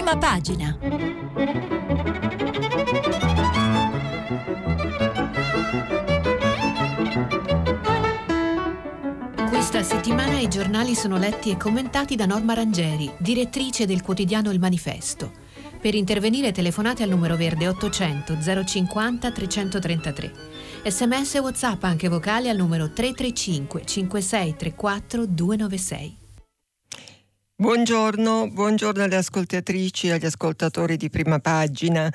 Prima pagina. Questa settimana i giornali sono letti e commentati da Norma Rangeri, direttrice del quotidiano Il Manifesto. Per intervenire telefonate al numero verde 800 050 333. Sms e WhatsApp anche vocali al numero 335 5634 296. Buongiorno, buongiorno alle ascoltatrici e agli ascoltatori di prima pagina.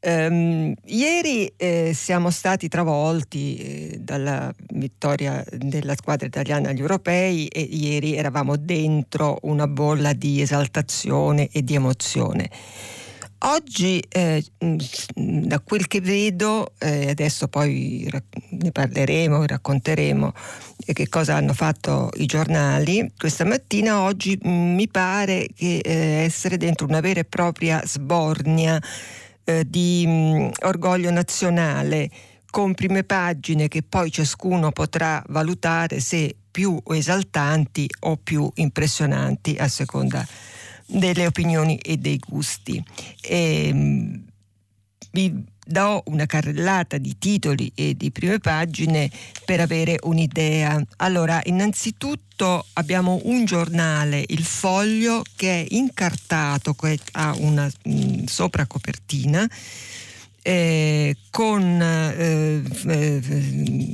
Um, ieri eh, siamo stati travolti eh, dalla vittoria della squadra italiana agli europei e ieri eravamo dentro una bolla di esaltazione e di emozione. Oggi, eh, da quel che vedo, eh, adesso poi ne parleremo, racconteremo eh, che cosa hanno fatto i giornali, questa mattina oggi mh, mi pare che eh, essere dentro una vera e propria sbornia eh, di mh, orgoglio nazionale con prime pagine che poi ciascuno potrà valutare se più esaltanti o più impressionanti a seconda delle opinioni e dei gusti. E, ehm, vi do una carrellata di titoli e di prime pagine per avere un'idea. Allora, innanzitutto abbiamo un giornale, Il Foglio, che è incartato, che ha una mh, mm, sopracopertina eh, con, eh, eh,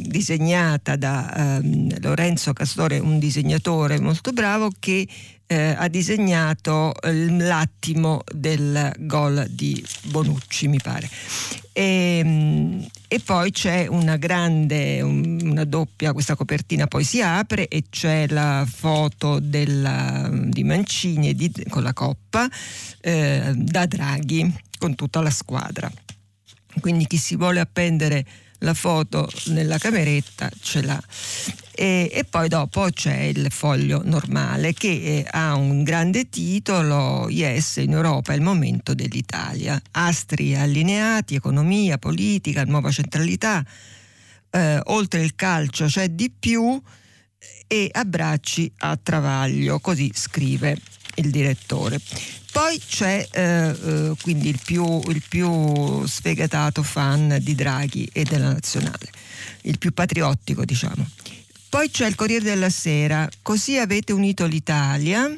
disegnata da ehm, Lorenzo Castore, un disegnatore molto bravo che eh, ha disegnato l'attimo del gol di Bonucci, mi pare. E, ehm, e poi c'è una grande, una doppia, questa copertina poi si apre e c'è la foto della, di Mancini di, con la coppa eh, da Draghi con tutta la squadra. Quindi chi si vuole appendere la foto nella cameretta ce l'ha. E, e, poi dopo c'è il foglio normale che eh, ha un grande titolo Yes in Europa è il momento dell'Italia astri allineati economia politica nuova centralità eh, oltre il calcio c'è di più e abbracci a travaglio così scrive il direttore. Poi c'è eh, eh, quindi il più, il più sfegatato fan di Draghi e della nazionale, il più patriottico diciamo. Poi c'è il Corriere della Sera, così avete unito l'Italia,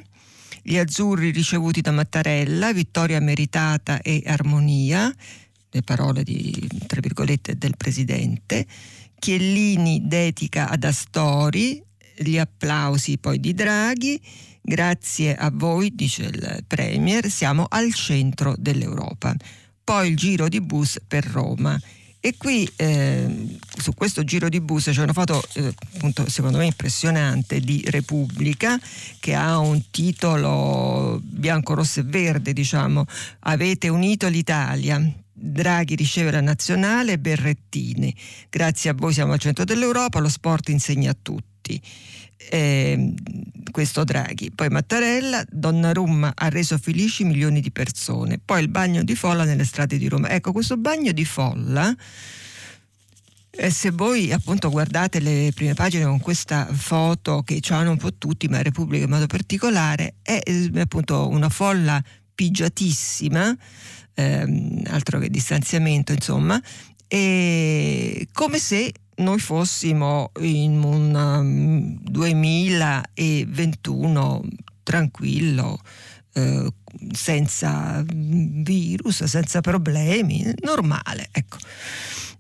gli azzurri ricevuti da Mattarella, vittoria meritata e armonia, le parole di, tra virgolette del presidente, Chiellini dedica ad Astori, gli applausi poi di Draghi, Grazie a voi, dice il Premier, siamo al centro dell'Europa. Poi il giro di bus per Roma. E qui eh, su questo giro di bus c'è una foto eh, appunto, secondo me impressionante di Repubblica che ha un titolo bianco, rosso e verde, diciamo, avete unito l'Italia. Draghi riceve la nazionale, Berrettini. Grazie a voi siamo al centro dell'Europa, lo sport insegna a tutti eh, questo Draghi. Poi Mattarella, Donnarumma ha reso felici milioni di persone. Poi il bagno di folla nelle strade di Roma. Ecco, questo bagno di folla... Eh, se voi appunto guardate le prime pagine con questa foto che hanno un po' tutti, ma Repubblica in modo particolare, è eh, appunto una folla pigiatissima, ehm, altro che distanziamento, insomma, e come se noi fossimo in un 2021 um, tranquillo, eh, senza virus, senza problemi, normale, ecco.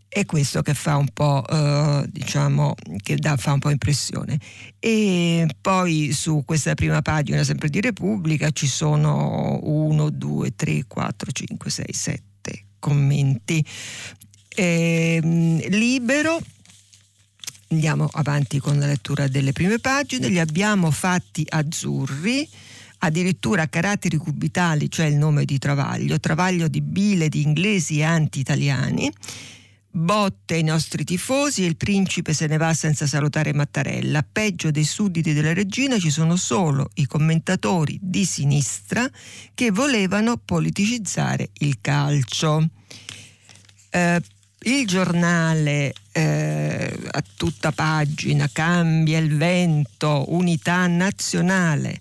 È questo che fa un po', eh, diciamo, che dà, fa un po' impressione. E poi su questa prima pagina, sempre di Repubblica, ci sono 1, 2, 3, 4, 5, 6, 7 commenti. Eh, libero Andiamo avanti con la lettura delle prime pagine. Li abbiamo fatti azzurri, addirittura caratteri cubitali, cioè il nome di Travaglio, Travaglio di bile di inglesi e anti-italiani. Botte ai nostri tifosi e il principe se ne va senza salutare Mattarella. Peggio dei sudditi della regina ci sono solo i commentatori di sinistra che volevano politicizzare il calcio. Eh, il giornale eh, a tutta pagina cambia il vento, unità nazionale,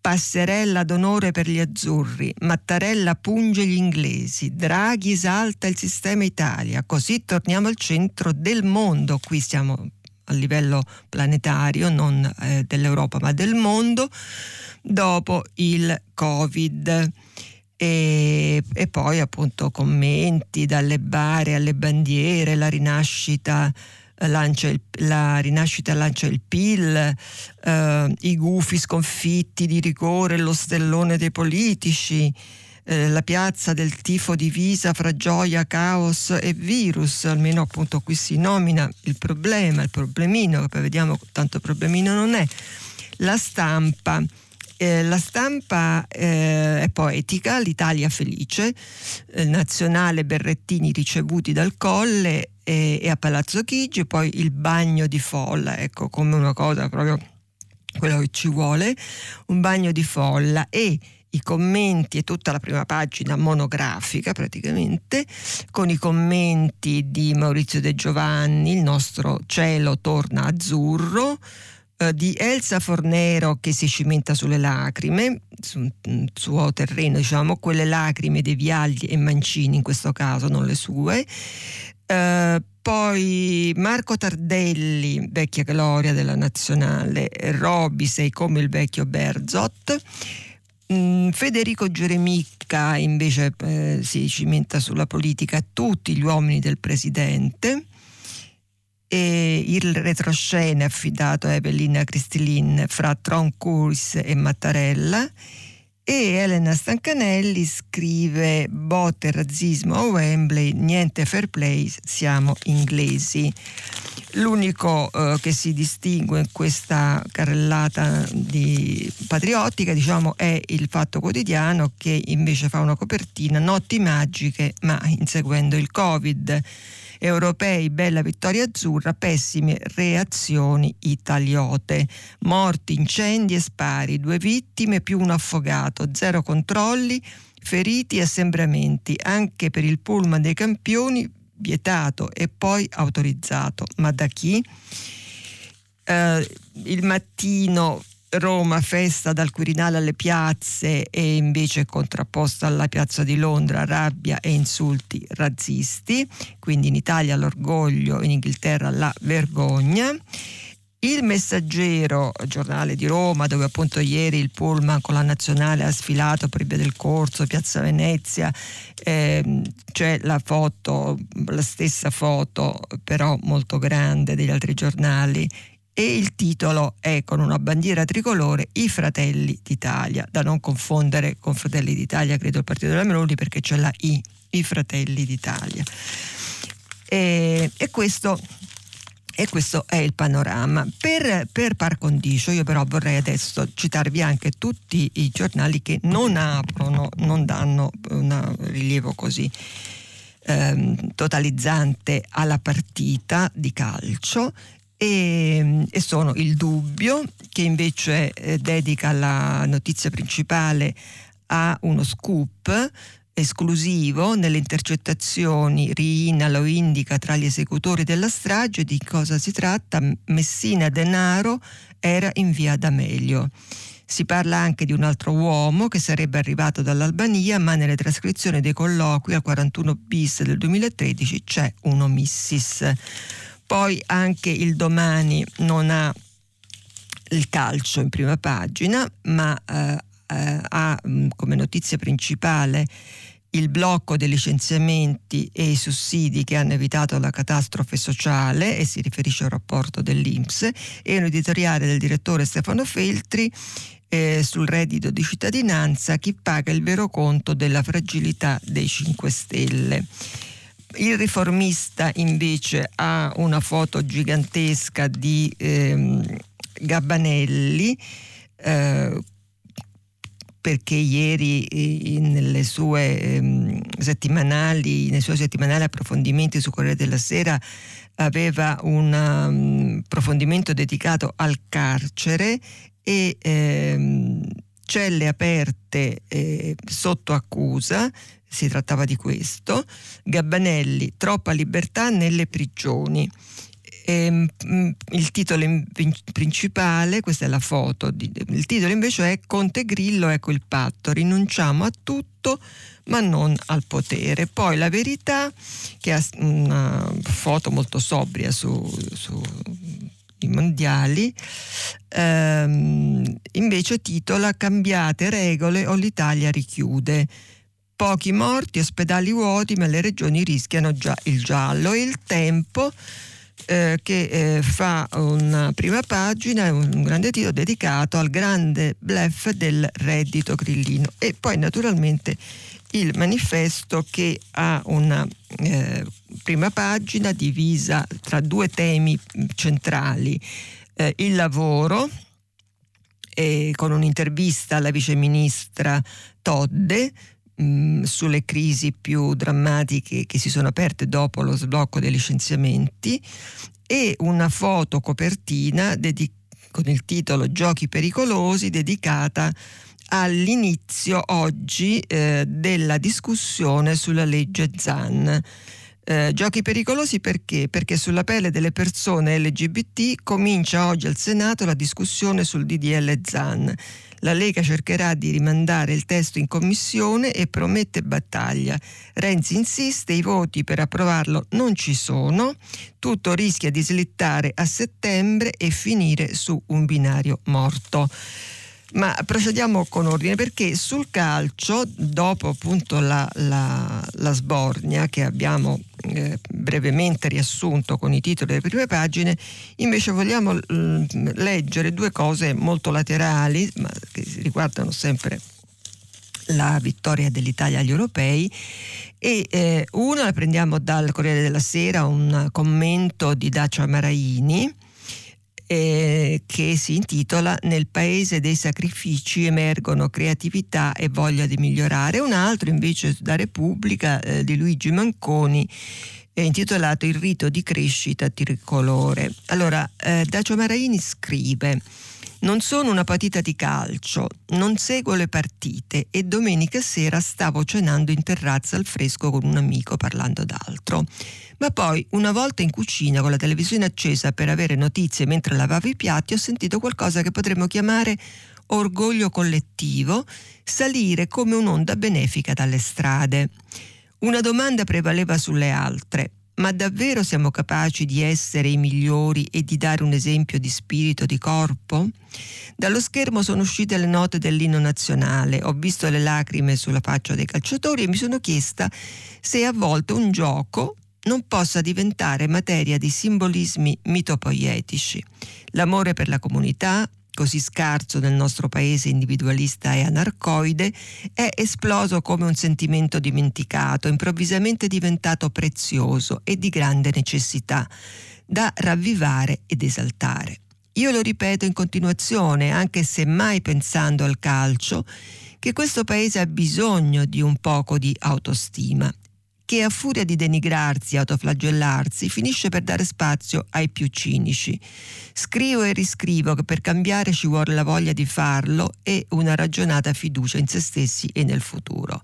Passerella d'onore per gli azzurri, Mattarella punge gli inglesi, Draghi esalta il sistema Italia, così torniamo al centro del mondo, qui siamo a livello planetario, non eh, dell'Europa ma del mondo, dopo il Covid. E, e, poi appunto commenti dalle bare alle bandiere, la rinascita lancia il, la rinascita lancia il PIL, eh, i gufi sconfitti di rigore, lo stellone dei politici, eh, la piazza del tifo divisa fra gioia, caos e virus, almeno appunto qui si nomina il problema, il problemino, poi vediamo tanto problemino non è, la stampa. Eh, la stampa eh, è poetica, l'Italia felice, eh, nazionale Berrettini ricevuti dal Colle e, e a Palazzo Chigi, poi il bagno di folla, ecco come una cosa proprio quello che ci vuole, un bagno di folla e i commenti e tutta la prima pagina monografica praticamente, con i commenti di Maurizio De Giovanni, il nostro cielo torna azzurro, eh, di Elsa Fornero che si cimenta sulle lacrime, sul suo terreno, diciamo, quelle lacrime dei Viagli e Mancini in questo caso, non le sue, Uh, poi Marco Tardelli, vecchia gloria della nazionale, Robi sei come il vecchio Berzot. Mm, Federico Geremicca invece eh, si cimenta sulla politica tutti gli uomini del presidente e il retroscena affidato a Evelina Cristilin fra Troncourt e Mattarella e Elena Stancanelli scrive botte razzismo a Wembley, niente fair play, siamo inglesi. L'unico eh, che si distingue in questa carrellata di patriottica diciamo, è il Fatto Quotidiano che invece fa una copertina notti magiche ma inseguendo il Covid europei, bella vittoria azzurra, pessime reazioni italiote. Morti, incendi e spari, due vittime più un affogato, zero controlli, feriti e assembramenti, anche per il pullman dei campioni vietato e poi autorizzato. Ma da chi? Uh, il mattino Roma festa dal Quirinale alle piazze e invece contrapposta alla piazza di Londra rabbia e insulti razzisti, quindi in Italia l'orgoglio, in Inghilterra la vergogna. Il Messaggero, giornale di Roma, dove appunto ieri il pullman con la nazionale ha sfilato per via del corso, Piazza Venezia, ehm, c'è la foto, la stessa foto, però molto grande degli altri giornali e il titolo è con una bandiera tricolore I Fratelli d'Italia, da non confondere con Fratelli d'Italia, credo il partito della Meloni perché c'è la I, I Fratelli d'Italia. E, e, questo, e questo, è il panorama. Per, per par condicio, io però vorrei adesso citarvi anche tutti i giornali che non aprono, non danno un rilievo così ehm, totalizzante alla partita di calcio e, e, sono il dubbio che invece eh, dedica la notizia principale a uno scoop esclusivo nelle intercettazioni Riina lo indica tra gli esecutori della strage di cosa si tratta Messina Denaro era in via D'Amelio si parla anche di un altro uomo che sarebbe arrivato dall'Albania, ma nelle trascrizioni dei colloqui al 41 bis del 2013 c'è un omissis. Poi anche il domani non ha il calcio in prima pagina, ma eh, eh, ha mm, come notizia principale il blocco dei licenziamenti e i sussidi che hanno evitato la catastrofe sociale e si riferisce al rapporto dell'Inps e un editoriale del direttore Stefano Feltri eh, sul reddito di cittadinanza chi paga il vero conto della fragilità dei 5 Stelle. Il riformista invece ha una foto gigantesca di ehm, Gabbanelli eh, perché ieri eh, nelle sue ehm, settimanali, nei suoi settimanali approfondimenti su Corriere della Sera aveva un um, approfondimento dedicato al carcere e ehm, celle aperte eh, sotto accusa si trattava di questo, Gabbanelli, troppa libertà nelle prigioni. E, ehm, il titolo in, principale, questa è la foto, il titolo invece è Conte Grillo, ecco il patto, rinunciamo a tutto ma non al potere. Poi la verità, che ha una foto molto sobria su, su mondiali, ehm, invece titola Cambiate regole o l'Italia richiude. Pochi morti, ospedali vuoti, ma le regioni rischiano già il giallo. E il tempo eh, che eh, fa una prima pagina, un grande titolo dedicato al grande blef del reddito grillino. E poi naturalmente il manifesto che ha una eh, prima pagina divisa tra due temi centrali, eh, il lavoro con un'intervista alla viceministra Todde mm, sulle crisi più drammatiche che si sono aperte dopo lo sblocco dei licenziamenti e una foto copertina dedic- con il titolo Giochi pericolosi dedicata all'inizio oggi eh, della discussione sulla legge ZAN. Eh, giochi pericolosi perché? Perché sulla pelle delle persone LGBT comincia oggi al Senato la discussione sul DDL ZAN. La Lega cercherà di rimandare il testo in commissione e promette battaglia. Renzi insiste, i voti per approvarlo non ci sono, tutto rischia di slittare a settembre e finire su un binario morto. Ma procediamo con ordine perché sul calcio, dopo appunto la, la, la sbornia che abbiamo eh, brevemente riassunto con i titoli delle prime pagine, invece vogliamo mm, leggere due cose molto laterali, ma che riguardano sempre la vittoria dell'Italia agli europei. E eh, una la prendiamo dal Corriere della Sera, un commento di Dacia Maraini eh, che si intitola Nel paese dei sacrifici emergono creatività e voglia di migliorare. Un altro invece da Repubblica eh, di Luigi Manconi è intitolato Il rito di crescita tricolore. Allora, eh, Dacio Maraini scrive non sono una partita di calcio, non seguo le partite e domenica sera stavo cenando in terrazza al fresco con un amico parlando d'altro. Ma poi, una volta in cucina con la televisione accesa per avere notizie mentre lavavo i piatti, ho sentito qualcosa che potremmo chiamare orgoglio collettivo salire come un'onda benefica dalle strade. Una domanda prevaleva sulle altre. Ma davvero siamo capaci di essere i migliori e di dare un esempio di spirito, di corpo? Dallo schermo sono uscite le note dell'inno nazionale, ho visto le lacrime sulla faccia dei calciatori e mi sono chiesta se a volte un gioco non possa diventare materia di simbolismi mitopoietici. L'amore per la comunità, così scarso nel nostro paese individualista e anarcoide, è esploso come un sentimento dimenticato, improvvisamente diventato prezioso e di grande necessità, da ravvivare ed esaltare. Io lo ripeto in continuazione, anche se mai pensando al calcio, che questo paese ha bisogno di un poco di autostima che a furia di denigrarsi e autoflagellarsi finisce per dare spazio ai più cinici. Scrivo e riscrivo che per cambiare ci vuole la voglia di farlo e una ragionata fiducia in se stessi e nel futuro.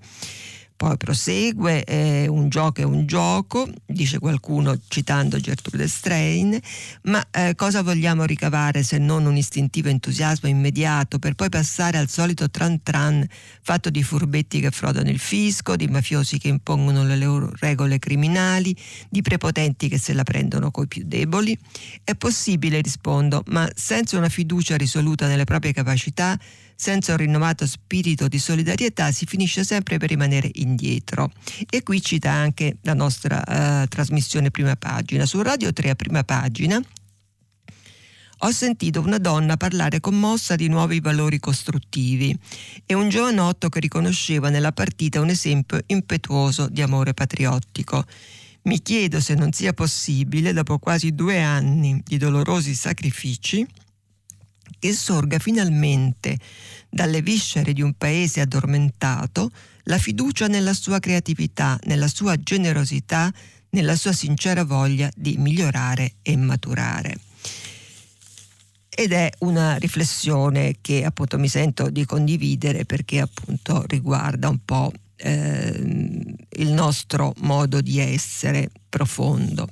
Poi prosegue, eh, un gioco è un gioco, dice qualcuno citando Gertrude Strain, ma eh, cosa vogliamo ricavare se non un istintivo entusiasmo immediato per poi passare al solito tran tran fatto di furbetti che frodano il fisco, di mafiosi che impongono le loro regole criminali, di prepotenti che se la prendono coi più deboli? È possibile, rispondo, ma senza una fiducia risoluta nelle proprie capacità, senza un rinnovato spirito di solidarietà si finisce sempre per rimanere indietro. E qui cita anche la nostra uh, trasmissione prima pagina. Su Radio 3 a prima pagina ho sentito una donna parlare commossa di nuovi valori costruttivi e un giovanotto che riconosceva nella partita un esempio impetuoso di amore patriottico. Mi chiedo se non sia possibile, dopo quasi due anni di dolorosi sacrifici, che sorga finalmente dalle viscere di un paese addormentato la fiducia nella sua creatività, nella sua generosità, nella sua sincera voglia di migliorare e maturare. Ed è una riflessione che appunto mi sento di condividere perché appunto riguarda un po' eh, il nostro modo di essere profondo.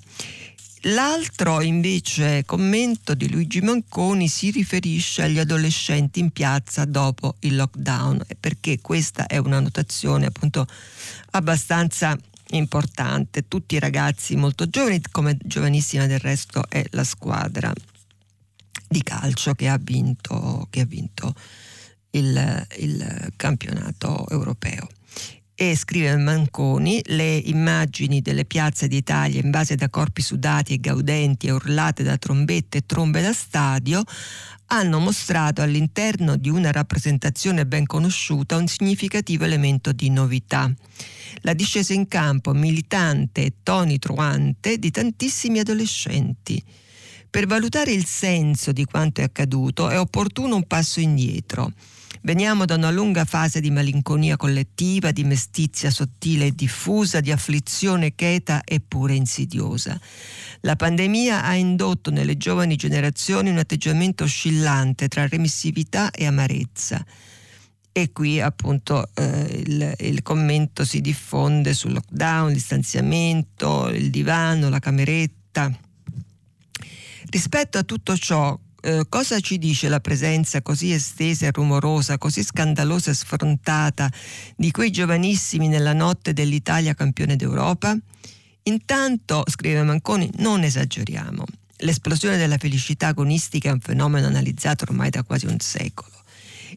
L'altro invece commento di Luigi Manconi si riferisce agli adolescenti in piazza dopo il lockdown, perché questa è una notazione appunto abbastanza importante. Tutti i ragazzi molto giovani, come giovanissima del resto è la squadra di calcio che ha vinto, che ha vinto il, il campionato europeo e scrive Manconi le immagini delle piazze d'Italia invase da corpi sudati e gaudenti e urlate da trombette e trombe da stadio hanno mostrato all'interno di una rappresentazione ben conosciuta un significativo elemento di novità. La discesa in campo militante e tonitruante di tantissimi adolescenti. Per valutare il senso di quanto è accaduto è opportuno un passo indietro Veniamo da una lunga fase di malinconia collettiva, di mestizia sottile e diffusa, di afflizione cheta e pure insidiosa. La pandemia ha indotto nelle giovani generazioni un atteggiamento oscillante tra remissività e amarezza. E qui appunto eh, il, il, commento si diffonde sul lockdown, il distanziamento, il divano, la cameretta. Rispetto a tutto ciò, eh, cosa ci dice la presenza così estesa e rumorosa, così scandalosa e sfrontata di quei giovanissimi nella notte dell'Italia campione d'Europa? Intanto, scrive Manconi, non esageriamo. L'esplosione della felicità agonistica è un fenomeno analizzato ormai da quasi un secolo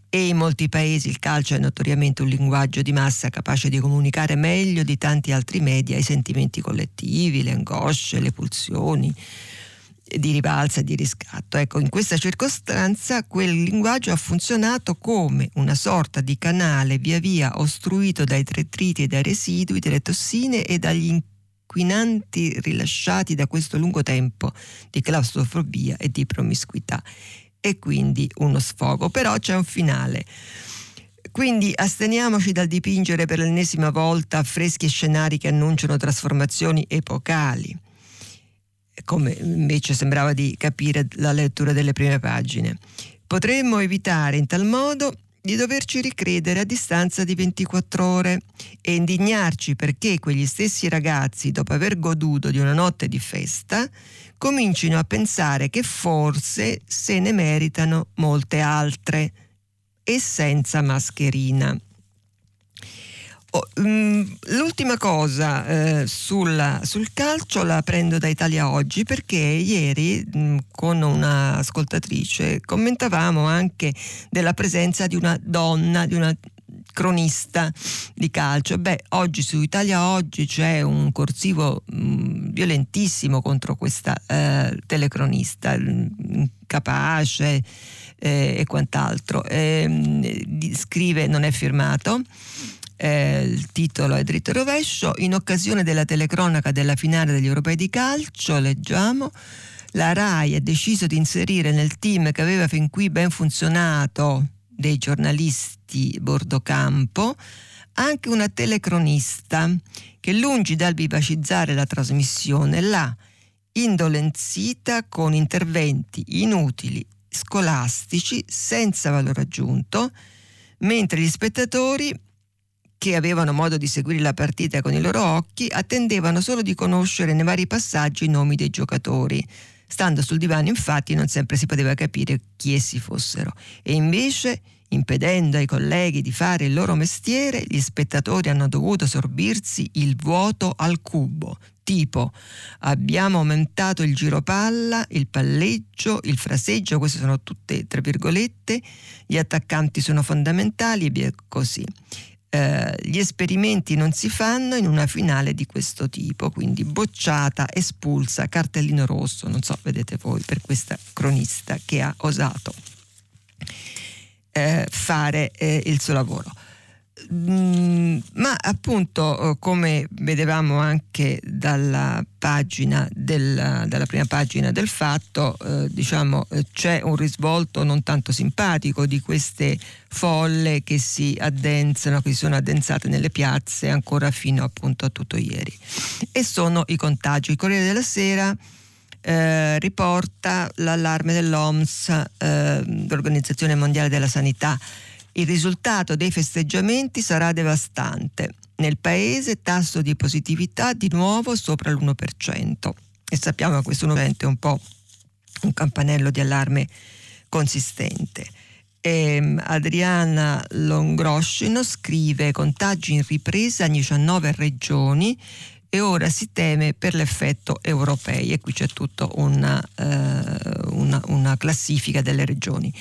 e in molti paesi il calcio è notoriamente un linguaggio di massa capace di comunicare meglio di tanti altri media i sentimenti collettivi, le angosce, le pulsioni, di rivalsa e di riscatto. Ecco, in questa circostanza quel linguaggio ha funzionato come una sorta di canale via via ostruito dai detriti e dai residui, delle tossine e dagli inquinanti rilasciati da questo lungo tempo di claustrofobia e di promiscuità. E quindi uno sfogo. Però c'è un finale. Quindi asteniamoci dal dipingere per l'ennesima volta affreschi e scenari che annunciano trasformazioni epocali come invece sembrava di capire la lettura delle prime pagine. Potremmo evitare in tal modo di doverci ricredere a distanza di 24 ore e indignarci perché quegli stessi ragazzi, dopo aver goduto di una notte di festa, comincino a pensare che forse se ne meritano molte altre e senza mascherina. Oh, mm, l'ultima cosa eh, sulla, sul calcio la prendo da Italia Oggi perché ieri mh, mm, con un'ascoltatrice commentavamo anche della presenza di una donna, di una cronista di calcio. Beh, oggi su Italia Oggi c'è un corsivo mh, mm, violentissimo contro questa eh, telecronista, capace eh, e quant'altro. Eh, scrive, non è firmato eh, il titolo è dritto e rovescio, in occasione della telecronaca della finale degli europei di calcio, leggiamo, la RAI ha deciso di inserire nel team che aveva fin qui ben funzionato dei giornalisti bordocampo anche una telecronista che lungi dal vivacizzare la trasmissione l'ha indolenzita con interventi inutili, scolastici, senza valore aggiunto, mentre gli spettatori che avevano modo di seguire la partita con i loro occhi, attendevano solo di conoscere nei vari passaggi i nomi dei giocatori. Stando sul divano, infatti, non sempre si poteva capire chi essi fossero. E invece, impedendo ai colleghi di fare il loro mestiere, gli spettatori hanno dovuto sorbirsi il vuoto al cubo, tipo abbiamo aumentato il giro palla, il palleggio, il fraseggio, queste sono tutte tra virgolette, gli attaccanti sono fondamentali e via così eh, gli esperimenti non si fanno in una finale di questo tipo, quindi bocciata, espulsa, cartellino rosso, non so, vedete voi, per questa cronista che ha osato eh, fare eh, il suo lavoro. Mm, ma appunto eh, come vedevamo anche dalla pagina del, dalla prima pagina del fatto eh, diciamo eh, c'è un risvolto non tanto simpatico di queste folle che si addensano che si sono addensate nelle piazze ancora fino appunto a tutto ieri. E sono i contagi. Il Corriere della Sera eh, riporta l'allarme dell'OMS eh, l'Organizzazione Mondiale della Sanità il risultato dei festeggiamenti sarà devastante. Nel paese tasso di positività di nuovo sopra l'1%. e sappiamo che questo è un po' un campanello di allarme consistente. E ehm, Adriana Longroscino scrive contagi in ripresa in 19 regioni e ora si teme per l'effetto europei e qui c'è tutta una, eh, una, una, classifica delle regioni.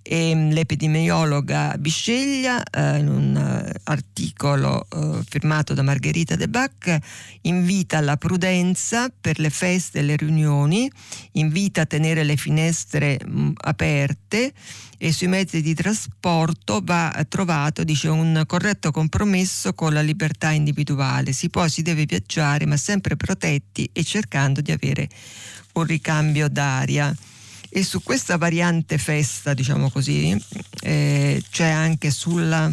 E, ehm, l'epidemiologa Bisceglia eh, in un uh, articolo uh, firmato da Margherita De Bac invita alla prudenza per le feste e le riunioni, invita a tenere le finestre mh, mm, aperte e sui mezzi di trasporto va trovato dice, un corretto compromesso con la libertà individuale. Si può, si deve viaggiare, ma sempre protetti e cercando di avere un ricambio d'aria. E su questa variante festa, diciamo così, eh, c'è anche sulla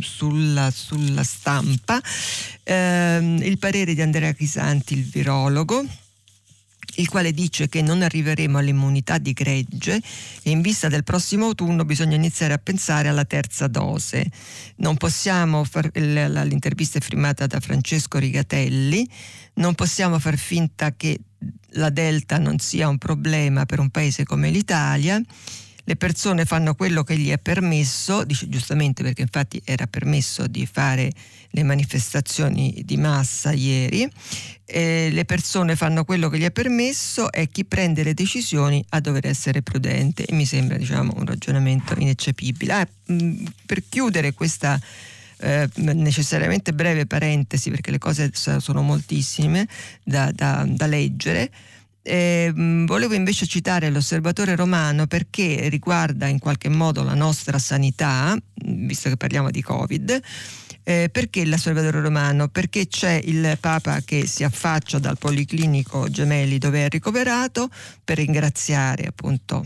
sulla, sulla stampa eh, il parere di Andrea Crisanti, il virologo, il quale dice che non arriveremo all'immunità di gregge e in vista del prossimo autunno bisogna iniziare a pensare alla terza dose. Non possiamo far, l'intervista è firmata da Francesco Rigatelli, non possiamo far finta che la Delta non sia un problema per un paese come l'Italia le persone fanno quello che gli è permesso, dice giustamente perché infatti era permesso di fare le manifestazioni di massa ieri, eh, le persone fanno quello che gli è permesso e chi prende le decisioni ha dover essere prudente e mi sembra diciamo, un ragionamento ineccepibile. Ah, mh, per chiudere questa eh, necessariamente breve parentesi, perché le cose sono moltissime da, da, da leggere, eh, volevo invece citare l'osservatore romano perché riguarda in qualche modo la nostra sanità, visto che parliamo di Covid. Eh, perché l'osservatore romano? Perché c'è il Papa che si affaccia dal Policlinico Gemelli dove è ricoverato per ringraziare appunto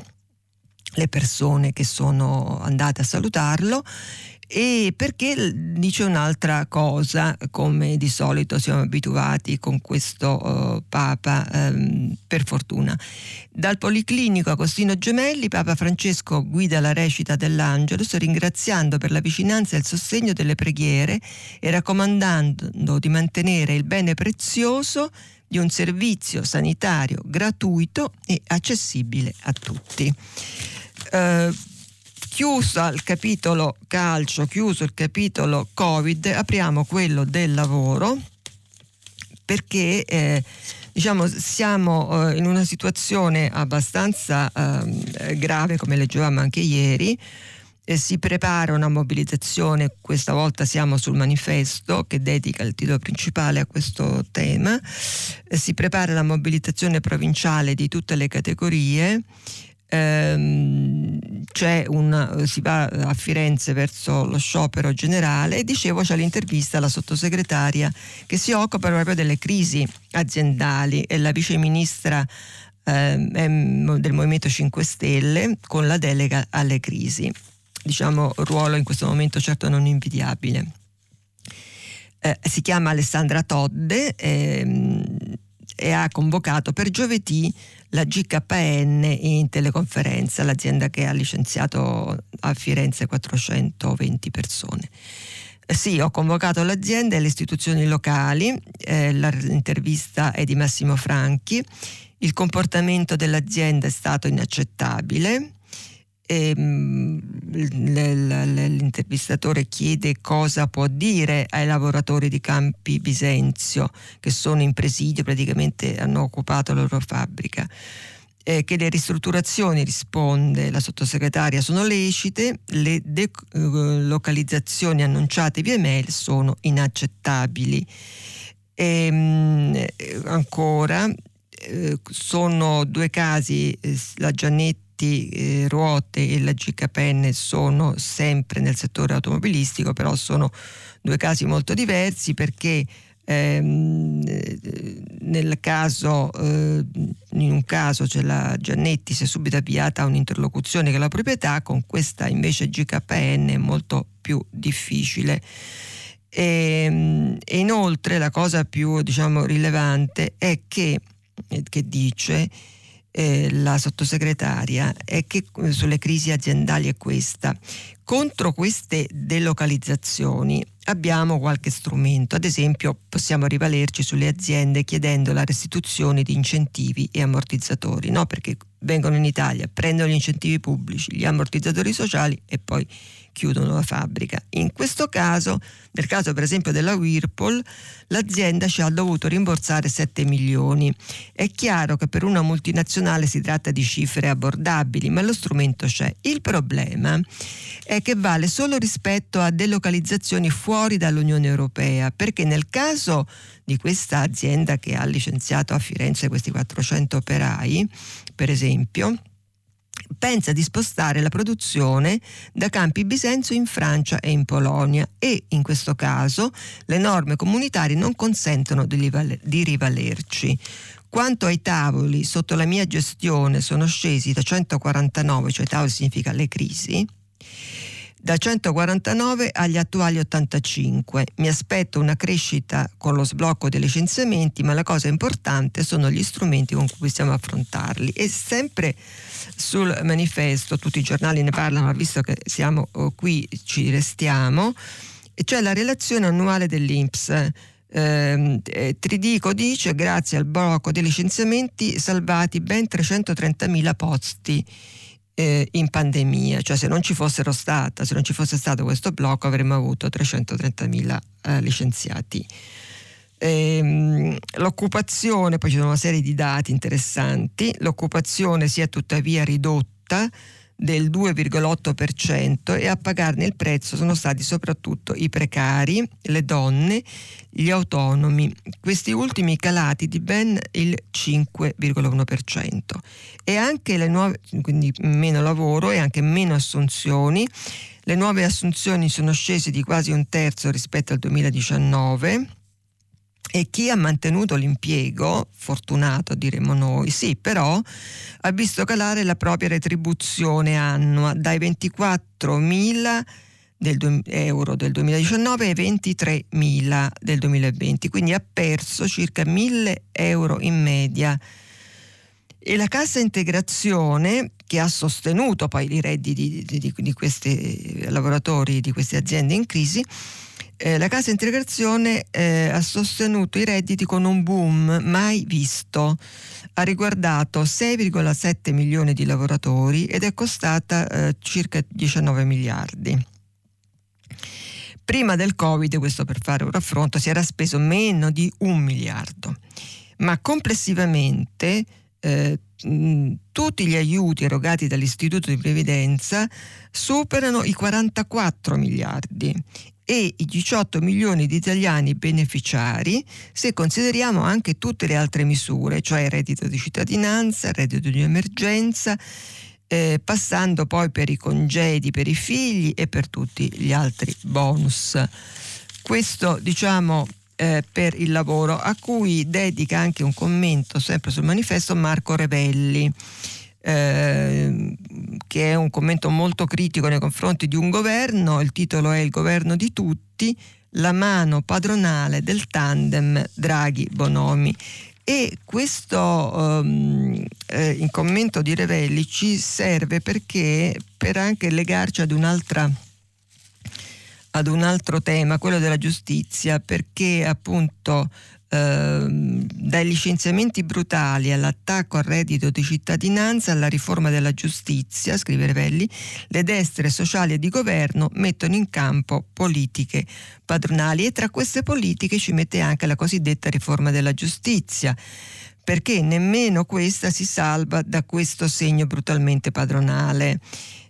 le persone che sono andate a salutarlo e perché dice un'altra cosa, come di solito siamo abituati con questo uh, Papa, um, per fortuna. Dal Policlinico Agostino Gemelli, Papa Francesco guida la recita dell'Angelus ringraziando per la vicinanza e il sostegno delle preghiere e raccomandando di mantenere il bene prezioso di un servizio sanitario gratuito e accessibile a tutti. Uh, chiuso il capitolo calcio, chiuso il capitolo Covid, apriamo quello del lavoro perché eh, diciamo, siamo eh, in una situazione abbastanza eh, grave, come leggevamo anche ieri. si prepara una mobilitazione, questa volta siamo sul manifesto che dedica il titolo principale a questo tema. si prepara la mobilitazione provinciale di tutte le categorie ehm, un, si va a Firenze verso lo sciopero generale e dicevo c'è l'intervista alla sottosegretaria che si occupa proprio delle crisi aziendali e la viceministra ehm, del Movimento 5 Stelle con la delega alle crisi. Diciamo ruolo in questo momento certo non invidiabile. Eh, si chiama Alessandra Todde ehm, e ha convocato per giovedì la GKN in teleconferenza, l'azienda che ha licenziato a Firenze 420 persone. Sì, ho convocato l'azienda e le istituzioni locali, eh, l'intervista è di Massimo Franchi, il comportamento dell'azienda è stato inaccettabile, l'intervistatore chiede cosa può dire ai lavoratori di Campi Bisenzio che sono in presidio, praticamente hanno occupato la loro fabbrica. Eh, che le ristrutturazioni, risponde la sottosegretaria, sono lecite, le delocalizzazioni annunciate via mail sono inaccettabili. E, ehm, ancora, eh, sono due casi, eh, la Giannetti Giannetti eh, Ruote e la GKN sono sempre nel settore automobilistico, però sono due casi molto diversi perché ehm, nel caso, eh, in un caso c'è la Giannetti si è subito avviata a un'interlocuzione con la proprietà, con questa invece GKN è molto più difficile. E, ehm, e inoltre la cosa più diciamo, rilevante è che, eh, che dice eh, la sottosegretaria è che eh, sulle crisi aziendali è questa. Contro queste delocalizzazioni abbiamo qualche strumento. Ad esempio possiamo rivalerci sulle aziende chiedendo la restituzione di incentivi e ammortizzatori, no? perché vengono in Italia, prendono gli incentivi pubblici, gli ammortizzatori sociali e poi chiudono la fabbrica. In questo caso, nel caso per esempio della Whirlpool, l'azienda ci ha dovuto rimborsare 7 milioni. È chiaro che per una multinazionale si tratta di cifre abbordabili, ma lo strumento c'è. Il problema è che vale solo rispetto a delocalizzazioni fuori dall'Unione Europea, perché nel caso di questa azienda che ha licenziato a Firenze questi 400 operai, per esempio, pensa di spostare la produzione da Campi Bisenzio in Francia e in Polonia e in questo caso le norme comunitarie non consentono di, rivalerci. Quanto ai tavoli, sotto la mia gestione sono scesi da 149, cioè tavoli significa le crisi, da 149 agli attuali 85. Mi aspetto una crescita con lo sblocco dei licenziamenti, ma la cosa importante sono gli strumenti con cui possiamo affrontarli. E sempre sul manifesto, tutti i giornali ne parlano, ma visto che siamo oh, qui ci restiamo, c'è la relazione annuale dell'Inps. Eh, Tridico dice grazie al blocco dei licenziamenti salvati ben 330.000 posti eh, in pandemia, cioè se non ci fossero stata, se non ci fosse stato questo blocco avremmo avuto 330.000 eh, licenziati. Ehm, l'occupazione, poi ci sono una serie di dati interessanti, l'occupazione si è tuttavia ridotta del 2,8% e a pagarne il prezzo sono stati soprattutto i precari, le donne, gli autonomi, questi ultimi calati di ben il 5,1% e anche le nuove, quindi meno lavoro e anche meno assunzioni. Le nuove assunzioni sono scese di quasi un terzo rispetto al 2019 e chi ha mantenuto l'impiego, fortunato diremmo noi, sì, però ha visto calare la propria retribuzione annua dai 24.000 del euro del 2019 ai 23.000 del 2020, quindi ha perso circa 1.000 euro in media. E la cassa integrazione che ha sostenuto poi i redditi di, di, di questi lavoratori, di queste aziende in crisi, eh, la cassa integrazione eh, ha sostenuto i redditi con un boom mai visto. Ha riguardato 6,7 milioni di lavoratori ed è costata eh, circa 19 miliardi. Prima del Covid, questo per fare un raffronto, si era speso meno di un miliardo, ma complessivamente eh, tutti gli aiuti erogati dall'Istituto di Previdenza superano i 44 miliardi e i 18 milioni di italiani beneficiari se consideriamo anche tutte le altre misure, cioè il reddito di cittadinanza, il reddito di emergenza, eh, passando poi per i congedi per i figli e per tutti gli altri bonus. Questo diciamo eh, per il lavoro a cui dedica anche un commento sempre sul manifesto Marco Revelli. Eh, che è un commento molto critico nei confronti di un governo, il titolo è Il governo di tutti, la mano padronale del tandem Draghi-Bonomi. E questo um, eh, in commento di Revelli ci serve perché per anche legarci ad un'altra ad un altro tema, quello della giustizia, perché appunto Ehm, dai licenziamenti brutali all'attacco al reddito di cittadinanza alla riforma della giustizia, scrive Revelli, le destre sociali e di governo mettono in campo politiche padronali e tra queste politiche ci mette anche la cosiddetta riforma della giustizia perché nemmeno questa si salva da questo segno brutalmente padronale.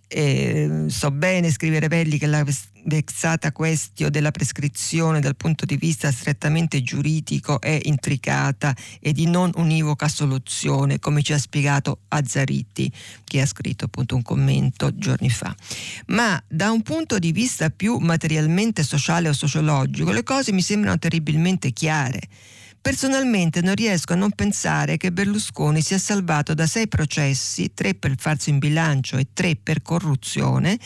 Eh, so bene, scrive Revelli, che la vexata questione della prescrizione dal punto di vista strettamente giuridico è intricata e di non univoca soluzione, come ci ha spiegato Azzariti, che ha scritto appunto un commento giorni fa. Ma da un punto di vista più materialmente sociale o sociologico, le cose mi sembrano terribilmente chiare. Personalmente non riesco a non pensare che Berlusconi sia salvato da sei processi, tre per falso in bilancio e tre per corruzione,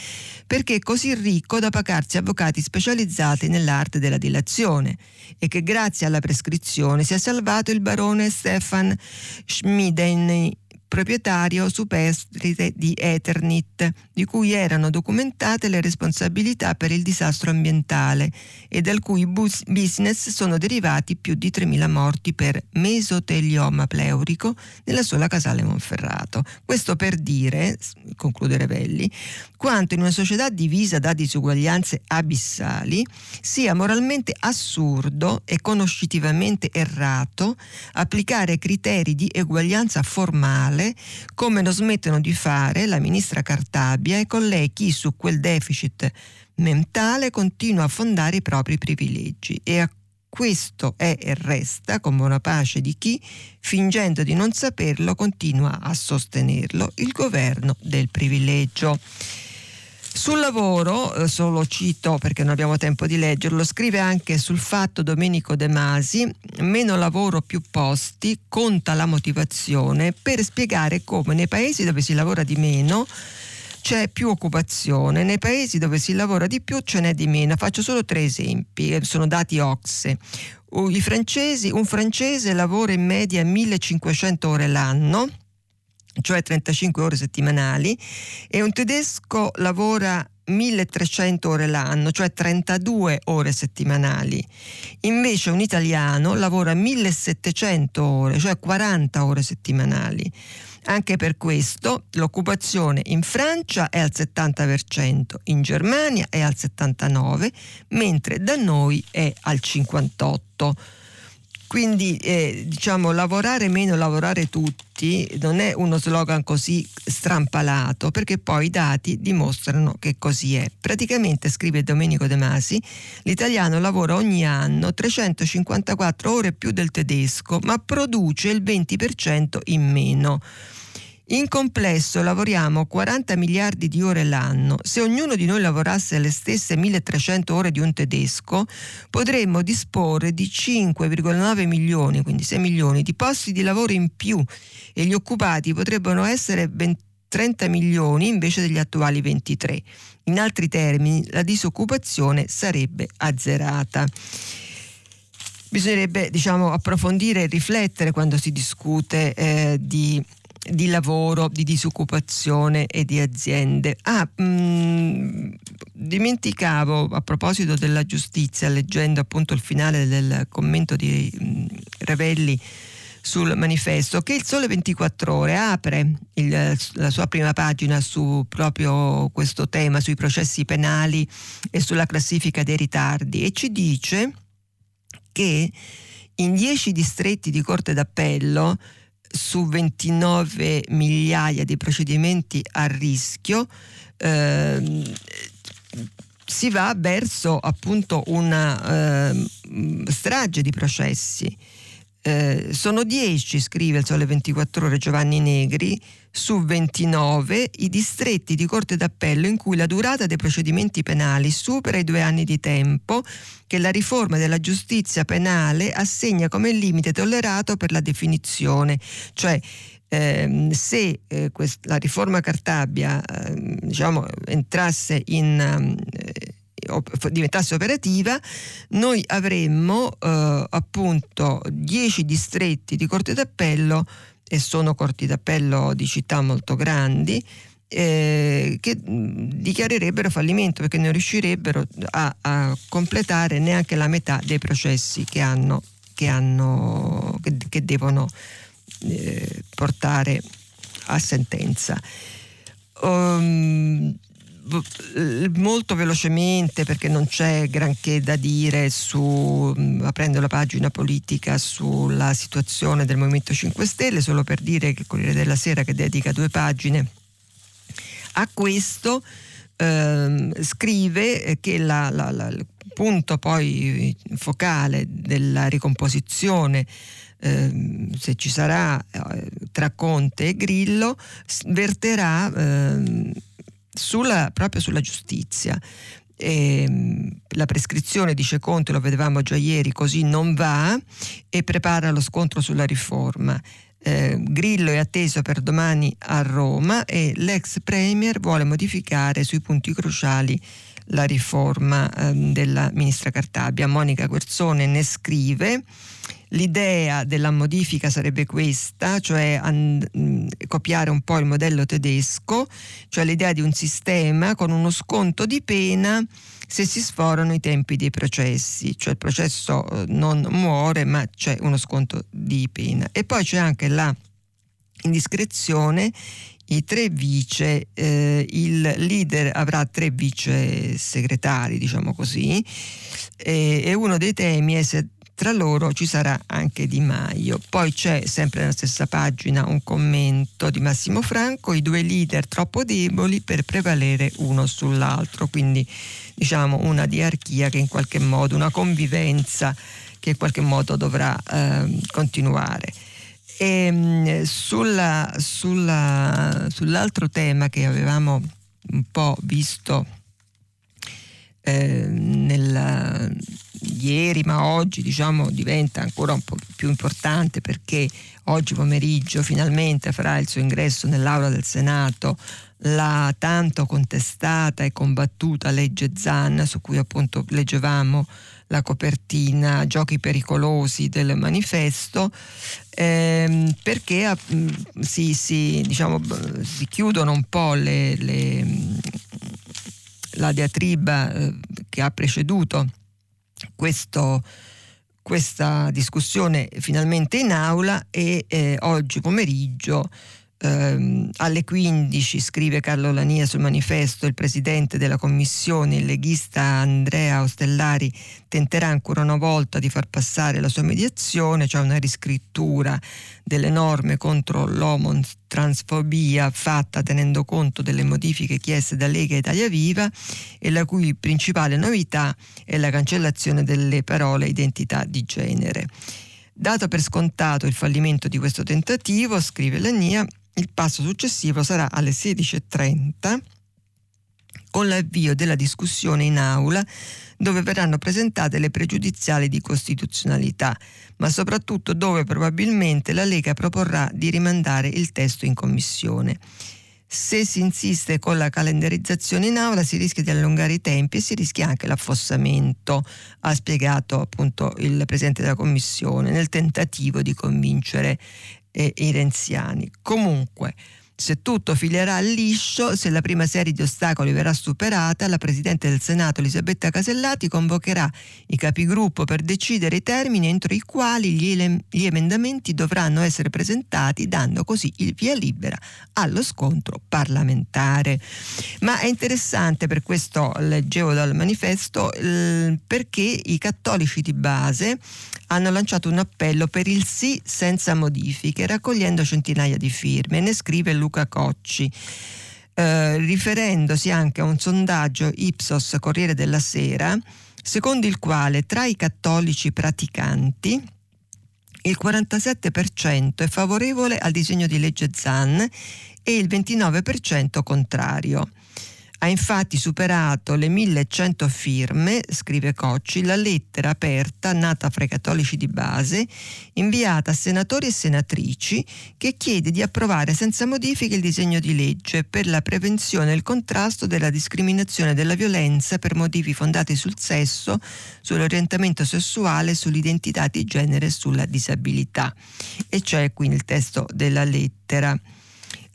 perché è così ricco da pagarsi avvocati specializzati nell'arte della dilazione e che grazie alla prescrizione sia salvato il barone Stefan Schmideni proprietario superstite di Eternit, di cui erano documentate le responsabilità per il disastro ambientale e dal cui bus- business sono derivati più di 3.000 morti per mesotelioma pleurico nella sola Casale Monferrato. Questo per dire, conclude Revelli, quanto in una società divisa da disuguaglianze abissali sia moralmente assurdo e conoscitivamente errato applicare criteri di eguaglianza formale come non smettono di fare la ministra Cartabia e con lei chi su quel deficit mentale continua a fondare i propri privilegi e a questo è e resta con buona pace di chi, fingendo di non saperlo, continua a sostenerlo, il governo del privilegio. Sul lavoro, eh, solo cito perché non abbiamo tempo di leggerlo, scrive anche sul fatto Domenico De Masi, meno lavoro più posti, conta la motivazione per spiegare come nei paesi dove si lavora di meno c'è più occupazione, nei paesi dove si lavora di più ce n'è di meno. Faccio solo tre esempi, eh, sono dati Ocse. Un francese lavora in media 1500 ore l'anno, cioè 35 ore settimanali, e un tedesco lavora 1300 ore l'anno, cioè 32 ore settimanali. Invece un italiano lavora 1700 ore, cioè 40 ore settimanali. Anche per questo l'occupazione in Francia è al 70%, in Germania è al 79%, mentre da noi è al 58%. Quindi eh, diciamo lavorare meno, lavorare tutti non è uno slogan così strampalato perché poi i dati dimostrano che così è. Praticamente, scrive Domenico De Masi, l'italiano lavora ogni anno 354 ore più del tedesco ma produce il 20% in meno. In complesso lavoriamo 40 miliardi di ore l'anno. Se ognuno di noi lavorasse le stesse 1300 ore di un tedesco, potremmo disporre di 5,9 milioni, quindi 6 milioni, di posti di lavoro in più e gli occupati potrebbero essere 30 milioni invece degli attuali 23. In altri termini, la disoccupazione sarebbe azzerata bisognerebbe diciamo, approfondire e riflettere quando si discute eh, di di lavoro, di disoccupazione e di aziende. Ah, mh, mm, dimenticavo a proposito della giustizia, leggendo appunto il finale del commento di mh, mm, Revelli sul manifesto, che il Sole 24 Ore apre il, la sua prima pagina su proprio questo tema, sui processi penali e sulla classifica dei ritardi e ci dice che in dieci distretti di Corte d'Appello su 29 migliaia di procedimenti a rischio eh, si va verso appunto una eh, strage di processi. Eh, sono 10, scrive il Sole 24 Ore Giovanni Negri, su 29 i distretti di Corte d'Appello in cui la durata dei procedimenti penali supera i due anni di tempo che la riforma della giustizia penale assegna come limite tollerato per la definizione, cioè ehm, se eh, quest- la riforma Cartabia eh, diciamo, entrasse in... Diventasse operativa, noi avremmo eh, appunto 10 distretti di Corte d'Appello e sono corti d'appello di città molto grandi, eh, che dichiarerebbero fallimento perché non riuscirebbero a, a, completare neanche la metà dei processi che, hanno, che, hanno, che, che devono eh, portare a sentenza. Um, molto velocemente perché non c'è granché da dire su, aprendo la pagina politica sulla situazione del Movimento 5 Stelle, solo per dire che il Corriere della Sera che dedica due pagine a questo ehm, scrive che la, la, la, il punto poi focale della ricomposizione ehm, se ci sarà eh, tra Conte e Grillo verterà ehm, sulla, proprio sulla giustizia. E, ehm, la prescrizione, dice Conte, lo vedevamo già ieri, così non va e prepara lo scontro sulla riforma. Eh, Grillo è atteso per domani a Roma e l'ex Premier vuole modificare sui punti cruciali la riforma eh, della ministra Cartabia. Monica Guerzone ne scrive L'idea della modifica sarebbe questa, cioè an- mm, copiare un po' il modello tedesco, cioè l'idea di un sistema con uno sconto di pena se si sforano i tempi dei processi, cioè il processo eh, non muore ma c'è uno sconto di pena. E poi c'è anche la indiscrezione i tre vice, eh, il leader avrà tre vice segretari, diciamo così, e, e uno dei temi è se tra loro ci sarà anche Di Maio. Poi c'è sempre nella stessa pagina un commento di Massimo Franco, i due leader troppo deboli per prevalere uno sull'altro, quindi diciamo una diarchia che in qualche modo, una convivenza che in qualche modo dovrà eh, continuare. E, ehm, sulla, sulla, sull'altro tema che avevamo un po' visto eh, nella, ieri ma oggi diciamo, diventa ancora un po' più importante perché oggi pomeriggio finalmente farà il suo ingresso nell'aula del Senato la tanto contestata e combattuta legge Zan su cui appunto leggevamo la copertina Giochi pericolosi del manifesto ehm, perché mm, si, si, diciamo, si, chiudono un po' le, le, la diatriba eh, che ha preceduto questo, questa discussione finalmente in aula e eh, oggi pomeriggio ehm, alle 15 scrive Carlo Lania sul manifesto il presidente della commissione, il leghista Andrea Ostellari tenterà ancora una volta di far passare la sua mediazione, cioè una riscrittura delle norme contro l'omotransfobia fatta tenendo conto delle modifiche chieste da Lega Italia Viva e la cui principale novità è la cancellazione delle parole identità di genere. Dato per scontato il fallimento di questo tentativo, scrive Lania, il passo successivo sarà alle 16.30 con l'avvio della discussione in aula dove verranno presentate le pregiudiziali di costituzionalità, ma soprattutto dove probabilmente la Lega proporrà di rimandare il testo in commissione. Se si insiste con la calendarizzazione in aula si rischia di allungare i tempi e si rischia anche l'affossamento, ha spiegato appunto il Presidente della Commissione, nel tentativo di convincere e i renziani. Comunque, se tutto filerà liscio, se la prima serie di ostacoli verrà superata, la Presidente del Senato Elisabetta Casellati convocherà i capigruppo per decidere i termini entro i quali gli, emendamenti dovranno essere presentati, dando così il via libera allo scontro parlamentare. Ma è interessante, per questo leggevo dal manifesto, perché i cattolici di base hanno lanciato un appello per il sì senza modifiche, raccogliendo centinaia di firme. Ne scrive Luca Cocci. Eh, riferendosi anche a un sondaggio Ipsos Corriere della Sera, secondo il quale tra i cattolici praticanti il 47% è favorevole al disegno di legge ZAN e il 29% contrario. Ha infatti superato le 1100 firme, scrive Cocci, la lettera aperta nata fra i cattolici di base, inviata a senatori e senatrici, che chiede di approvare senza modifiche il disegno di legge per la prevenzione e il contrasto della discriminazione e della violenza per motivi fondati sul sesso, sull'orientamento sessuale, sull'identità di genere e sulla disabilità. E c'è qui il testo della lettera.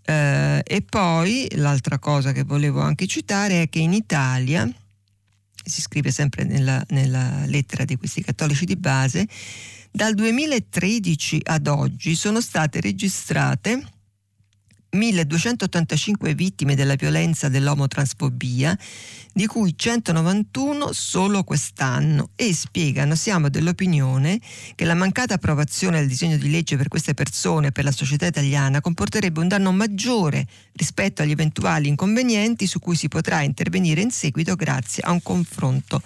Eh, e poi l'altra cosa che volevo anche citare è che in Italia, si scrive sempre nella, nella lettera di questi cattolici di base, dal 2013 ad oggi sono state registrate 1285 vittime della violenza dell'omotransfobia, di cui 191 solo quest'anno e spiegano siamo dell'opinione che la mancata approvazione del disegno di legge per queste persone e per la società italiana comporterebbe un danno maggiore rispetto agli eventuali inconvenienti su cui si potrà intervenire in seguito grazie a un confronto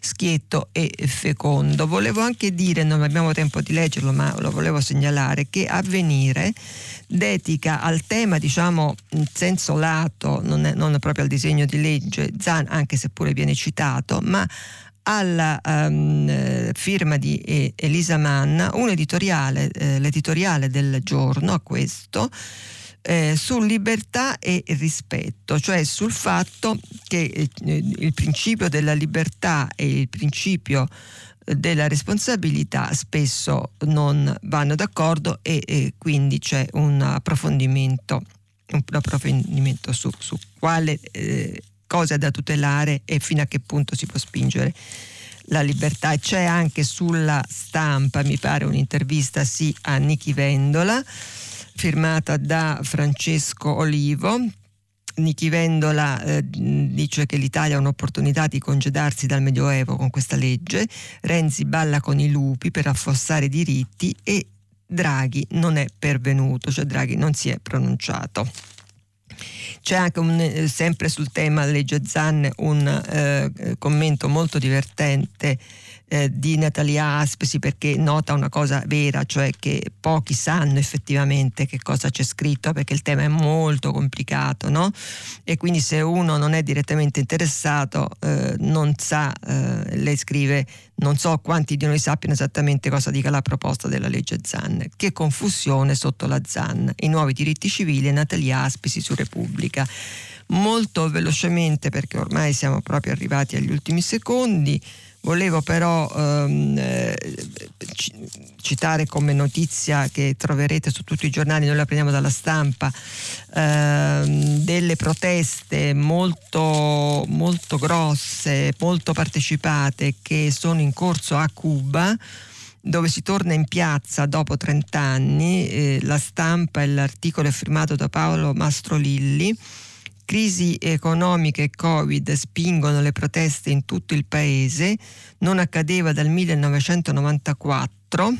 schietto e fecondo. Volevo anche dire, non abbiamo tempo di leggerlo, ma lo volevo segnalare, che Avvenire dedica al tema, diciamo, in senso lato, non, è, non proprio al disegno di legge, Zan, anche se pure viene citato, ma alla um, firma di Elisa Manna un editoriale, eh, l'editoriale del giorno a questo, eh, su libertà e rispetto, cioè sul fatto che eh, il principio della libertà e il principio della responsabilità spesso non vanno d'accordo e, e quindi c'è un approfondimento, un approfondimento su, su quale eh, cosa da tutelare e fino a che punto si può spingere la libertà. E c'è anche sulla stampa, mi pare, un'intervista sì a Nichi Vendola firmata da Francesco Olivo, Nichi Vendola eh, dice che l'Italia ha un'opportunità di congedarsi dal Medioevo con questa legge, Renzi balla con i lupi per affossare i diritti e Draghi non è pervenuto, cioè Draghi non si è pronunciato. C'è anche un, eh, sempre sul tema legge Zan un eh, commento molto divertente eh, di Natalia Aspesi perché nota una cosa vera, cioè che pochi sanno effettivamente che cosa c'è scritto perché il tema è molto complicato, no? E quindi se uno non è direttamente interessato eh, non sa, eh, lei scrive, non so quanti di noi sappiano esattamente cosa dica la proposta della legge Zan. Che confusione sotto la Zan. I nuovi diritti civili e Natalia Aspesi su Repubblica molto velocemente perché ormai siamo proprio arrivati agli ultimi secondi. Volevo però ehm, eh, citare come notizia che troverete su tutti i giornali, noi la prendiamo dalla stampa, ehm, delle proteste molto, molto grosse, molto partecipate che sono in corso a Cuba dove si torna in piazza dopo 30 anni, eh, la stampa e l'articolo è firmato da Paolo Mastrolilli Crisi economiche e Covid spingono le proteste in tutto il paese, non accadeva dal 1994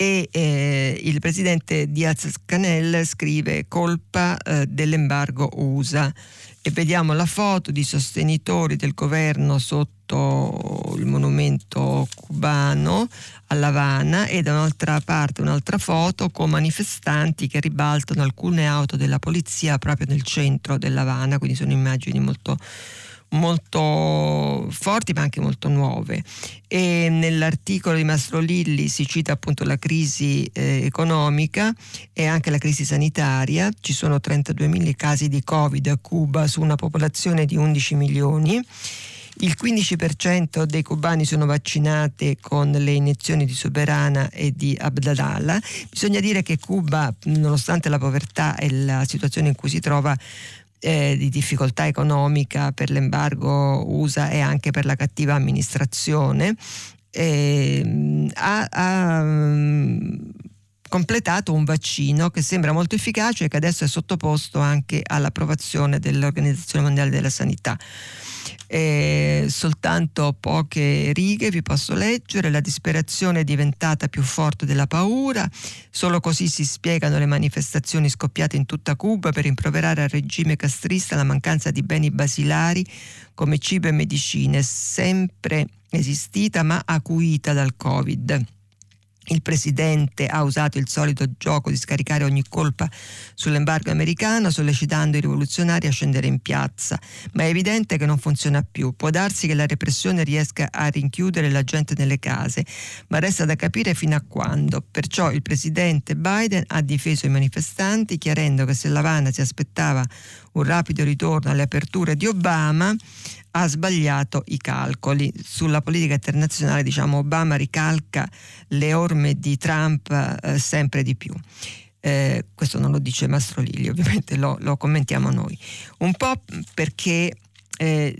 e eh, il presidente Diaz Canel scrive colpa eh, dell'embargo USA e vediamo la foto di sostenitori del governo sotto il monumento cubano a Lavana e da un'altra parte un'altra foto con manifestanti che ribaltano alcune auto della polizia proprio nel centro dell'Havana, quindi sono immagini molto molto forti ma anche molto nuove. E nell'articolo di Mastro Lilli si cita appunto la crisi eh, economica e anche la crisi sanitaria. Ci sono 32.000 casi di covid a Cuba su una popolazione di 11 milioni. Il 15% dei cubani sono vaccinati con le iniezioni di Soberana e di Abdallah. Bisogna dire che Cuba, nonostante la povertà e la situazione in cui si trova, eh, di difficoltà economica per l'embargo USA e anche per la cattiva amministrazione, eh, ha, ha mm, completato un vaccino che sembra molto efficace e che adesso è sottoposto anche all'approvazione dell'Organizzazione Mondiale della Sanità. Eh, soltanto poche righe vi posso leggere, la disperazione è diventata più forte della paura, solo così si spiegano le manifestazioni scoppiate in tutta Cuba per rimproverare al regime castrista la mancanza di beni basilari come cibo e medicine, sempre esistita ma acuita dal Covid. Il presidente ha usato il solito gioco di scaricare ogni colpa sull'embargo americano, sollecitando i rivoluzionari a scendere in piazza, ma è evidente che non funziona più. Può darsi che la repressione riesca a rinchiudere la gente nelle case, ma resta da capire fino a quando. Perciò il presidente Biden ha difeso i manifestanti, chiarendo che se l'Havana si aspettava un rapido ritorno alle aperture di Obama, ha sbagliato i calcoli. Sulla politica internazionale diciamo, Obama ricalca le orme di Trump eh, sempre di più. Eh, questo non lo dice Mastrolilli, ovviamente lo, lo commentiamo noi. Un po' perché eh,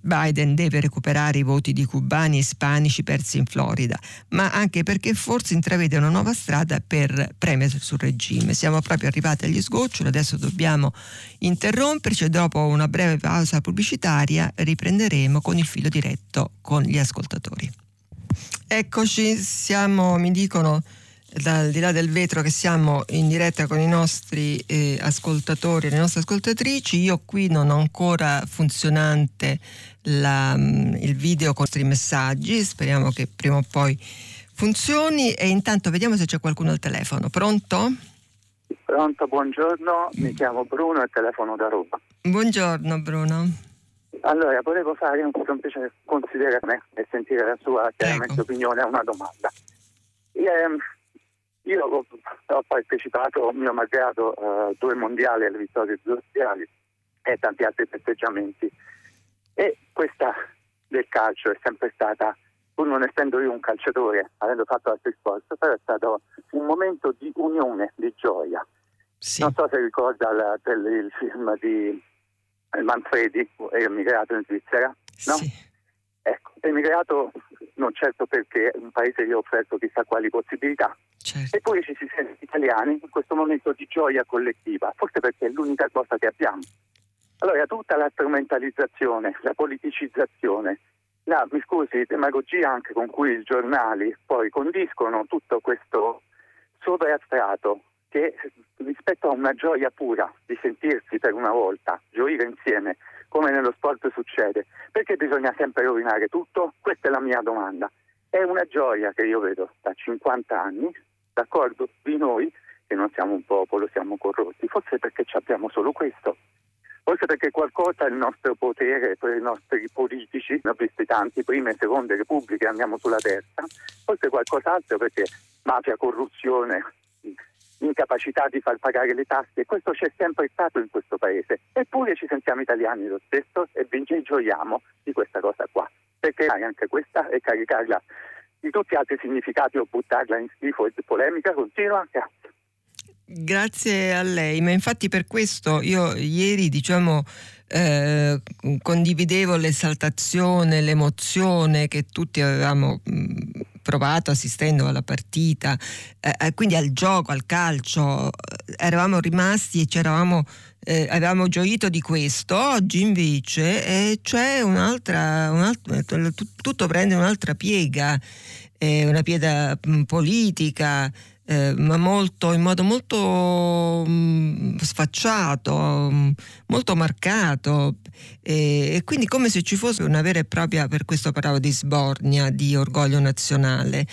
Biden deve recuperare i voti di cubani e ispanici persi in Florida, ma anche perché forse intravede una nuova strada per premere sul regime. Siamo proprio arrivati agli sgoccioli, adesso dobbiamo interromperci e dopo una breve pausa pubblicitaria riprenderemo con il filo diretto con gli ascoltatori. Eccoci, siamo, mi dicono dal di là del vetro che siamo in diretta con i nostri eh, ascoltatori e le nostre ascoltatrici. Io qui non ho ancora funzionante la, mm, il video con i nostri messaggi, speriamo che prima o poi funzioni e intanto vediamo se c'è qualcuno al telefono. Pronto? Pronto, buongiorno, mi chiamo Bruno e telefono da Roma. Buongiorno Bruno. Allora, volevo fare un semplice considerazione e sentire la sua chiaramente opinione a una domanda. Ehm, io ho, ho partecipato, mio malgrado, a uh, due mondiali alle vittorie industriali e tanti altri festeggiamenti. E questa del calcio è sempre stata non essendo io un calciatore, avendo fatto altri sport, però è stato un momento di unione, di gioia. Sì. Non so se ricorda la, il film di Manfredi, emigrato in Svizzera, no? Sì. Ecco, emigrato non certo perché un paese gli ha offerto chissà quali possibilità, certo. eppure ci si sente italiani in questo momento di gioia collettiva, forse perché è l'unica cosa che abbiamo. Allora tutta la strumentalizzazione, la politicizzazione, la, mi scusi, demagogia anche con cui i giornali poi condiscono tutto questo sovrastrato che rispetto a una gioia pura di sentirsi per una volta, gioire insieme, come nello sport succede, perché bisogna sempre rovinare tutto? Questa è la mia domanda. È una gioia che io vedo da 50 anni, d'accordo, di noi, che non siamo un popolo, siamo corrotti, forse perché abbiamo solo questo. Forse perché qualcosa il nostro potere per i nostri politici, ne ho visti tanti, prime e seconde repubbliche, andiamo sulla terza, forse qualcos'altro perché mafia, corruzione, incapacità di far pagare le tasse, questo c'è sempre stato in questo paese, eppure ci sentiamo italiani lo stesso e ci gioiamo di questa cosa qua, perché anche questa e caricarla di tutti gli altri significati o buttarla in schifo e polemica continua, grazie. Grazie a lei, ma infatti per questo io ieri diciamo eh, condividevo l'esaltazione, l'emozione che tutti avevamo mh, provato assistendo alla partita, eh, eh, quindi al gioco, al calcio, eh, eravamo rimasti e ci eravamo, eh, avevamo gioito di questo. Oggi invece eh, c'è un'altra, un'altra, tutto prende un'altra piega, una piega politica eh, ma molto, in modo molto mh, mm, sfacciato, mh, mm, molto marcato e, e, quindi come se ci fosse una vera e propria, per questo parlavo di sbornia, di orgoglio nazionale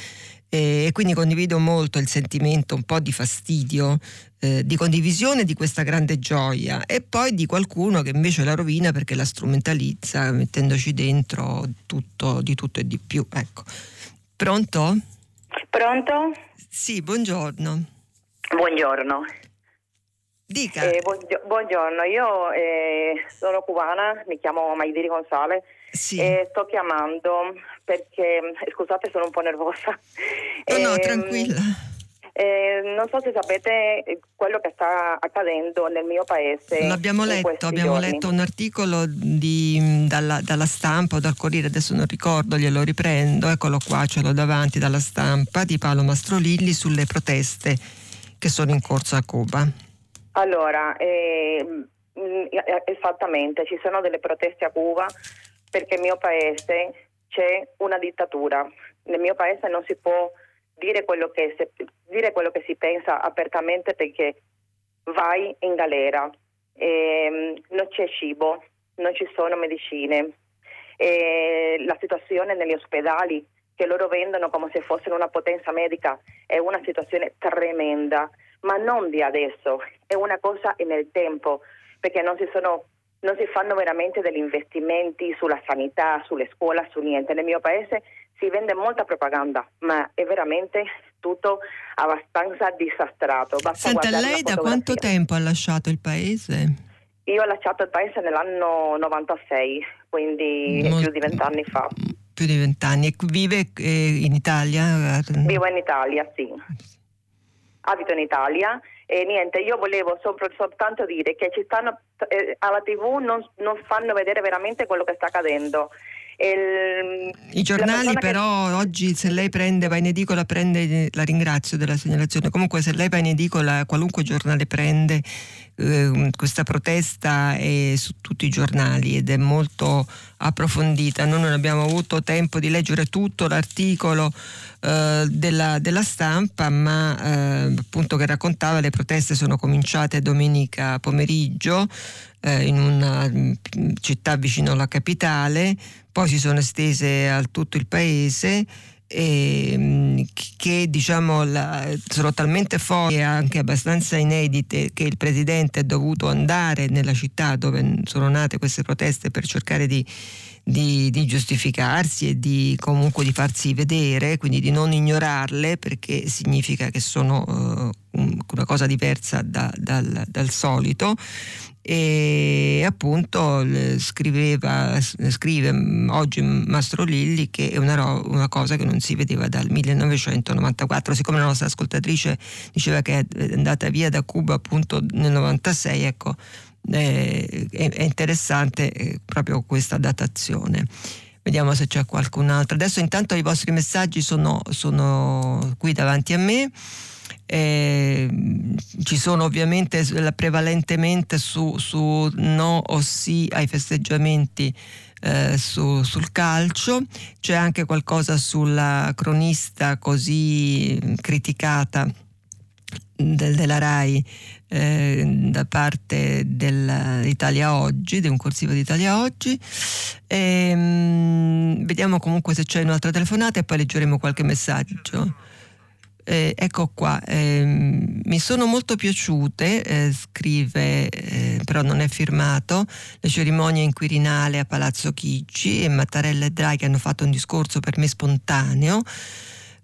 e, e quindi condivido molto il sentimento un po' di fastidio, eh, di condivisione di questa grande gioia e poi di qualcuno che invece la rovina perché la strumentalizza mettendoci dentro tutto, di tutto e di più. Ecco. Pronto? Pronto? Sì, buongiorno. Buongiorno. Dica. Eh, buongiorno, io eh, sono cubana, mi chiamo Maidiri Gonzale sì. e sto chiamando perché, scusate sono un po' nervosa. No, no, ehm, tranquilla. Eh, non so se sapete eh, quello che sta accadendo nel mio paese. L'abbiamo letto, abbiamo giorni. letto un articolo di, dalla, dalla, stampa o dal Corriere, adesso non ricordo, glielo riprendo, eccolo qua, ce l'ho davanti dalla stampa di Paolo Mastrolilli sulle proteste che sono in corso a Cuba. Allora, eh, esattamente, ci sono delle proteste a Cuba perché nel mio paese c'è una dittatura. Nel mio paese non si può dire quello che, se, dire quello che si pensa apertamente perché vai in galera, e, non c'è cibo, non ci sono medicine, e la situazione negli ospedali che loro vendono come se fossero una potenza medica è una situazione tremenda, ma non di adesso, è una cosa nel tempo, perché non si, sono, non si fanno veramente degli investimenti sulla sanità, sulle scuole, su niente. Nel mio paese si vende molta propaganda, ma è veramente tutto abbastanza disastrato. Basta Senta, lei da quanto tempo ha lasciato il paese? Io ho lasciato il paese nell'anno 96, quindi Molto, più di vent'anni fa. Più di vent'anni. E vive eh, in Italia? Vivo in Italia, sì. Abito in Italia e niente, io volevo soltanto dire che ci stanno, eh, alla tv non, non fanno vedere veramente quello che sta accadendo I giornali però che... oggi se lei prende, va in edicola, prende, la ringrazio della segnalazione, comunque se lei va in edicola qualunque giornale prende eh, questa protesta è su tutti i giornali ed è molto approfondita. Noi non abbiamo avuto tempo di leggere tutto l'articolo eh, della, della, stampa, ma eh, appunto che raccontava le proteste sono cominciate domenica pomeriggio eh, in una mm, città vicino alla capitale, poi si sono estese a tutto il paese e, che diciamo la, sono talmente forti e anche abbastanza inedite che il presidente è dovuto andare nella città dove sono nate queste proteste per cercare di, di, di giustificarsi e di comunque di farsi vedere, quindi di non ignorarle perché significa che sono uh, una cosa diversa da, dal, dal solito. E appunto scriveva, scrive oggi Mastro Lilli che è una, una, cosa che non si vedeva dal 1994 siccome la nostra ascoltatrice diceva che è andata via da Cuba appunto nel 96 ecco eh, è, interessante eh, proprio questa datazione. Vediamo se c'è qualcun altro. Adesso intanto i vostri messaggi sono, sono qui davanti a me. Eh, ci sono ovviamente prevalentemente su, su, no o sì ai festeggiamenti eh, su, sul calcio, c'è anche qualcosa sulla cronista così criticata del, della RAI eh, da parte dell'Italia Oggi, di un corsivo d'Italia Oggi. E, ehm, mh, vediamo comunque se c'è un'altra telefonata e poi leggeremo qualche messaggio. Eh, ecco qua, eh, mi sono molto piaciute, eh, scrive, eh, però non è firmato, le cerimonie in Quirinale a Palazzo Chigi e Mattarella e Draghi hanno fatto un discorso per me spontaneo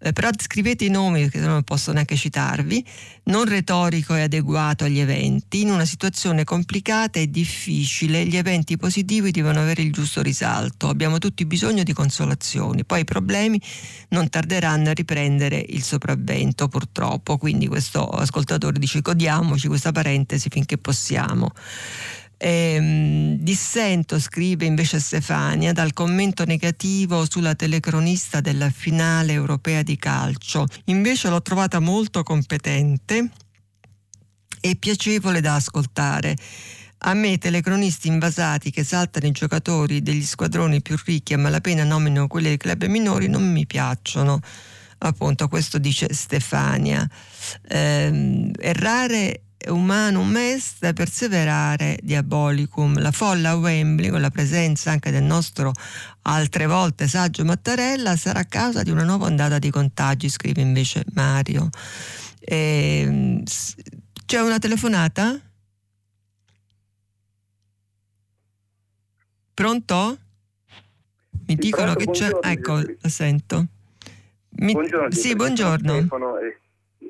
eh, però scrivete i nomi perché non posso neanche citarvi, non retorico e adeguato agli eventi, in una situazione complicata e difficile. Gli eventi positivi devono avere il giusto risalto, abbiamo tutti bisogno di consolazioni, poi i problemi non tarderanno a riprendere il sopravvento purtroppo, quindi questo ascoltatore dice godiamoci questa parentesi finché possiamo. Ehm, dissento, scrive invece Stefania, dal commento negativo sulla telecronista della finale europea di calcio. Invece l'ho trovata molto competente e piacevole da ascoltare. A me telecronisti invasati che saltano i giocatori degli squadroni più ricchi a malapena nominano quelli dei club minori non mi piacciono. Appunto, questo dice Stefania. Eh, errare umanum est perseverare diabolicum. La folla a Wembley, con la presenza anche del nostro altre volte saggio Mattarella, sarà causa di una nuova ondata di contagi, scrive invece Mario. E, ehm, c'è una telefonata? Pronto? Mi dicono che c'è. Ecco, la sento. Mi... Buongiorno. Sì, buongiorno. Stefano,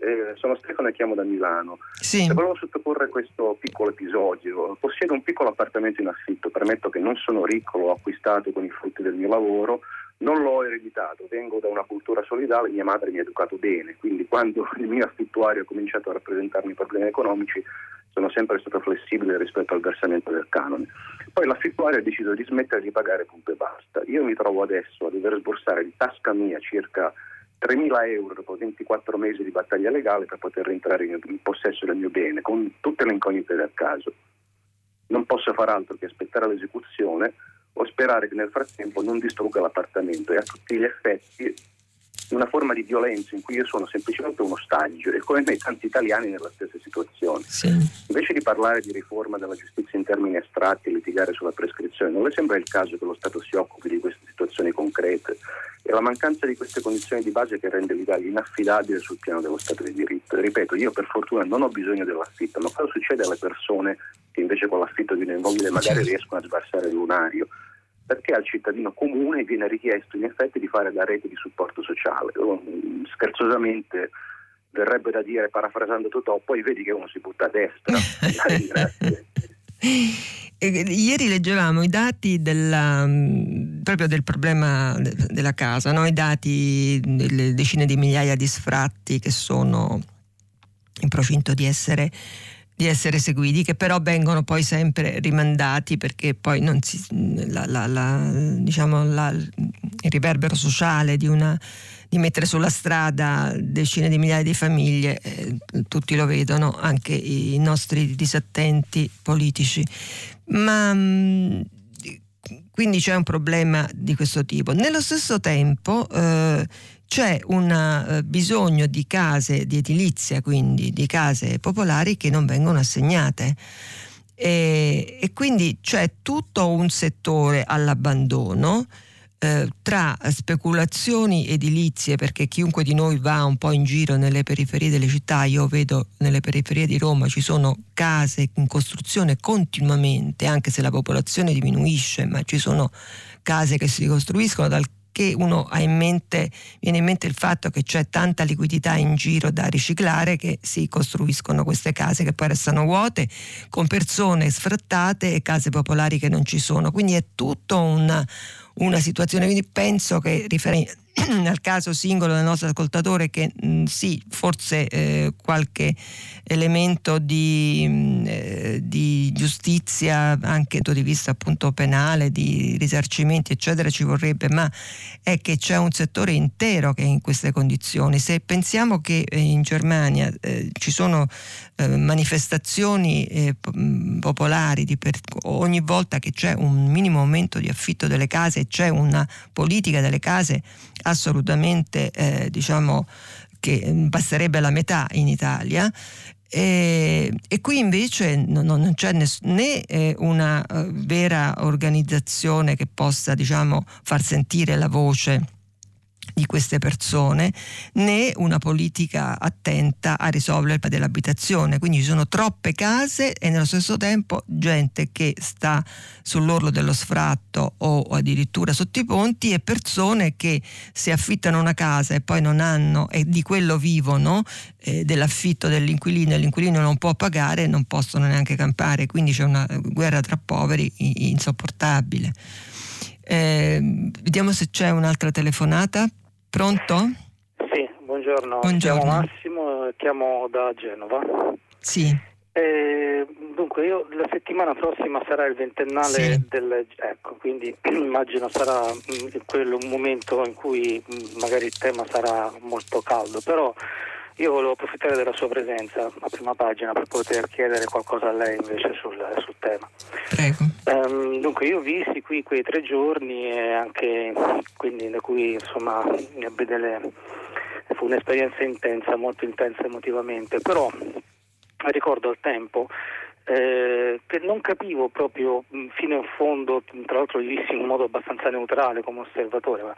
eh, sono Stefano e chiamo da Milano. Sì. E volevo sottoporre questo piccolo episodio. Possiedo un piccolo appartamento in affitto, permetto che non sono ricco, l'ho acquistato con i frutti del mio lavoro, non l'ho ereditato, vengo da una cultura solidale, mia madre mi ha educato bene, quindi quando il mio affittuario ha cominciato a rappresentarmi problemi economici sono sempre stato flessibile rispetto al versamento del canone. Poi l'affittuario ha deciso di smettere di pagare punto e basta. Io mi trovo adesso a dover sborsare di tasca mia circa 3.000 euro dopo 24 mesi di battaglia legale per poter rientrare in, possesso del mio bene, con tutte le incognite del caso. Non posso far altro che aspettare l'esecuzione o sperare che nel frattempo non distrugga l'appartamento e a tutti gli effetti una forma di violenza in cui io sono semplicemente un ostaggio e come me tanti italiani nella stessa situazione. Sì. Invece di parlare di riforma della giustizia in termini astratti e litigare sulla prescrizione, non le sembra il caso che lo Stato si occupi di queste situazioni concrete? È la mancanza di queste condizioni di base che rende l'Italia inaffidabile sul piano dello Stato di diritto. Ripeto, io per fortuna non ho bisogno dell'affitto, ma cosa succede alle persone che invece con l'affitto di un immobile magari certo. riescono a sbarsare il lunario? Perché al cittadino comune viene richiesto in effetti di fare la rete di supporto sociale. Scherzosamente verrebbe da dire, parafrasando Totò, poi vedi che uno si butta a destra. Ieri leggevamo i dati della, proprio del problema della casa, no? i dati delle decine di migliaia di sfratti che sono in procinto di essere di essere seguiti, che però vengono poi sempre rimandati perché poi non si, la, la, la, diciamo, il riverbero sociale di, una, di, mettere sulla strada decine di migliaia di famiglie, eh, tutti lo vedono, anche i nostri disattenti politici. Ma mm, quindi c'è un problema di questo tipo. Nello stesso tempo eh, c'è un uh, bisogno di case di edilizia, quindi di case popolari che non vengono assegnate. E, e quindi c'è tutto un settore all'abbandono eh, tra speculazioni edilizie, perché chiunque di noi va un po' in giro nelle periferie delle città, io vedo nelle periferie di Roma ci sono case in costruzione continuamente, anche se la popolazione diminuisce, ma ci sono case che si ricostruiscono dal che uno ha in mente, viene in mente il fatto che c'è tanta liquidità in giro da riciclare che si costruiscono queste case che poi restano vuote con persone sfrattate e case popolari che non ci sono. Quindi è tutto una, una situazione. Quindi penso che rifer- nel caso singolo del nostro ascoltatore che mh, mm, sì, forse eh, qualche elemento di, mh, mm, eh, di, giustizia anche dal punto di vista appunto penale, di risarcimenti eccetera ci vorrebbe, ma è che c'è un settore intero che è in queste condizioni. Se pensiamo che eh, in Germania eh, ci sono eh, manifestazioni eh, mm, popolari per, ogni volta che c'è un minimo aumento di affitto delle case, c'è una politica delle case assolutamente eh, diciamo che basterebbe la metà in Italia. E, e, qui invece non, non c'è ness- né eh, una uh, vera organizzazione che possa diciamo, far sentire la voce di queste persone né una politica attenta a risolvere il problema dell'abitazione. Quindi ci sono troppe case e nello stesso tempo gente che sta sull'orlo dello sfratto o addirittura sotto i ponti e persone che si affittano una casa e poi non hanno e di quello vivono eh, dell'affitto dell'inquilino e l'inquilino non può pagare non possono neanche campare. Quindi c'è una guerra tra poveri insopportabile. Eh, vediamo se c'è un'altra telefonata. Pronto? Sì, buongiorno. buongiorno. Chiamo Massimo, chiamo da Genova. Sì. Eh, dunque, io la settimana prossima sarà il ventennale sì. del. Ecco, quindi immagino sarà mh, mm, quello un momento in cui mh, mm, magari il tema sarà molto caldo, però io volevo approfittare della sua presenza a prima pagina per poter chiedere qualcosa a lei invece sul, sul tema. Prego. Um, dunque io vissi qui quei tre giorni e anche quindi da cui insomma delle, fu un'esperienza intensa, molto intensa emotivamente, però ricordo al tempo eh, che non capivo proprio fino in fondo, tra l'altro li dissi in modo abbastanza neutrale come osservatore, ma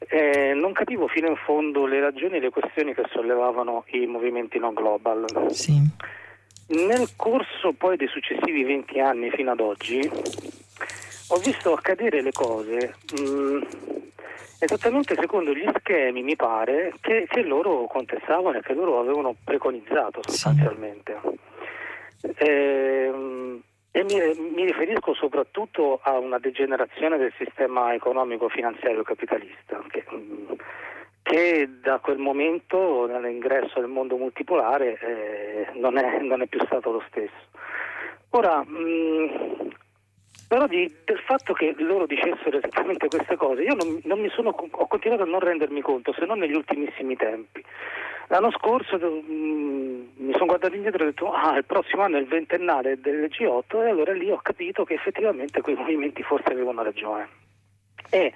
eh, non capivo fino in fondo le ragioni e le questioni che sollevavano i movimenti no global. Sì. Nel corso poi dei successivi 20 anni fino ad oggi ho visto accadere le cose mh, esattamente secondo gli schemi, mi pare, che, che, loro contestavano e che loro avevano preconizzato sostanzialmente. Sì. Eh, e mi, mi, riferisco soprattutto a una degenerazione del sistema economico-finanziario capitalista, che, che da quel momento, nell'ingresso del mondo multipolare, eh, non, è, non, è, più stato lo stesso. Ora, mh, però di, del fatto che loro dicessero esattamente queste cose, io non, non sono, ho continuato a non rendermi conto, se non negli ultimissimi tempi. L'anno scorso mh, mm, mi sono guardato indietro e ho detto ah il prossimo anno è il ventennale del G8 e allora lì ho capito che effettivamente quei movimenti forse avevano ragione. E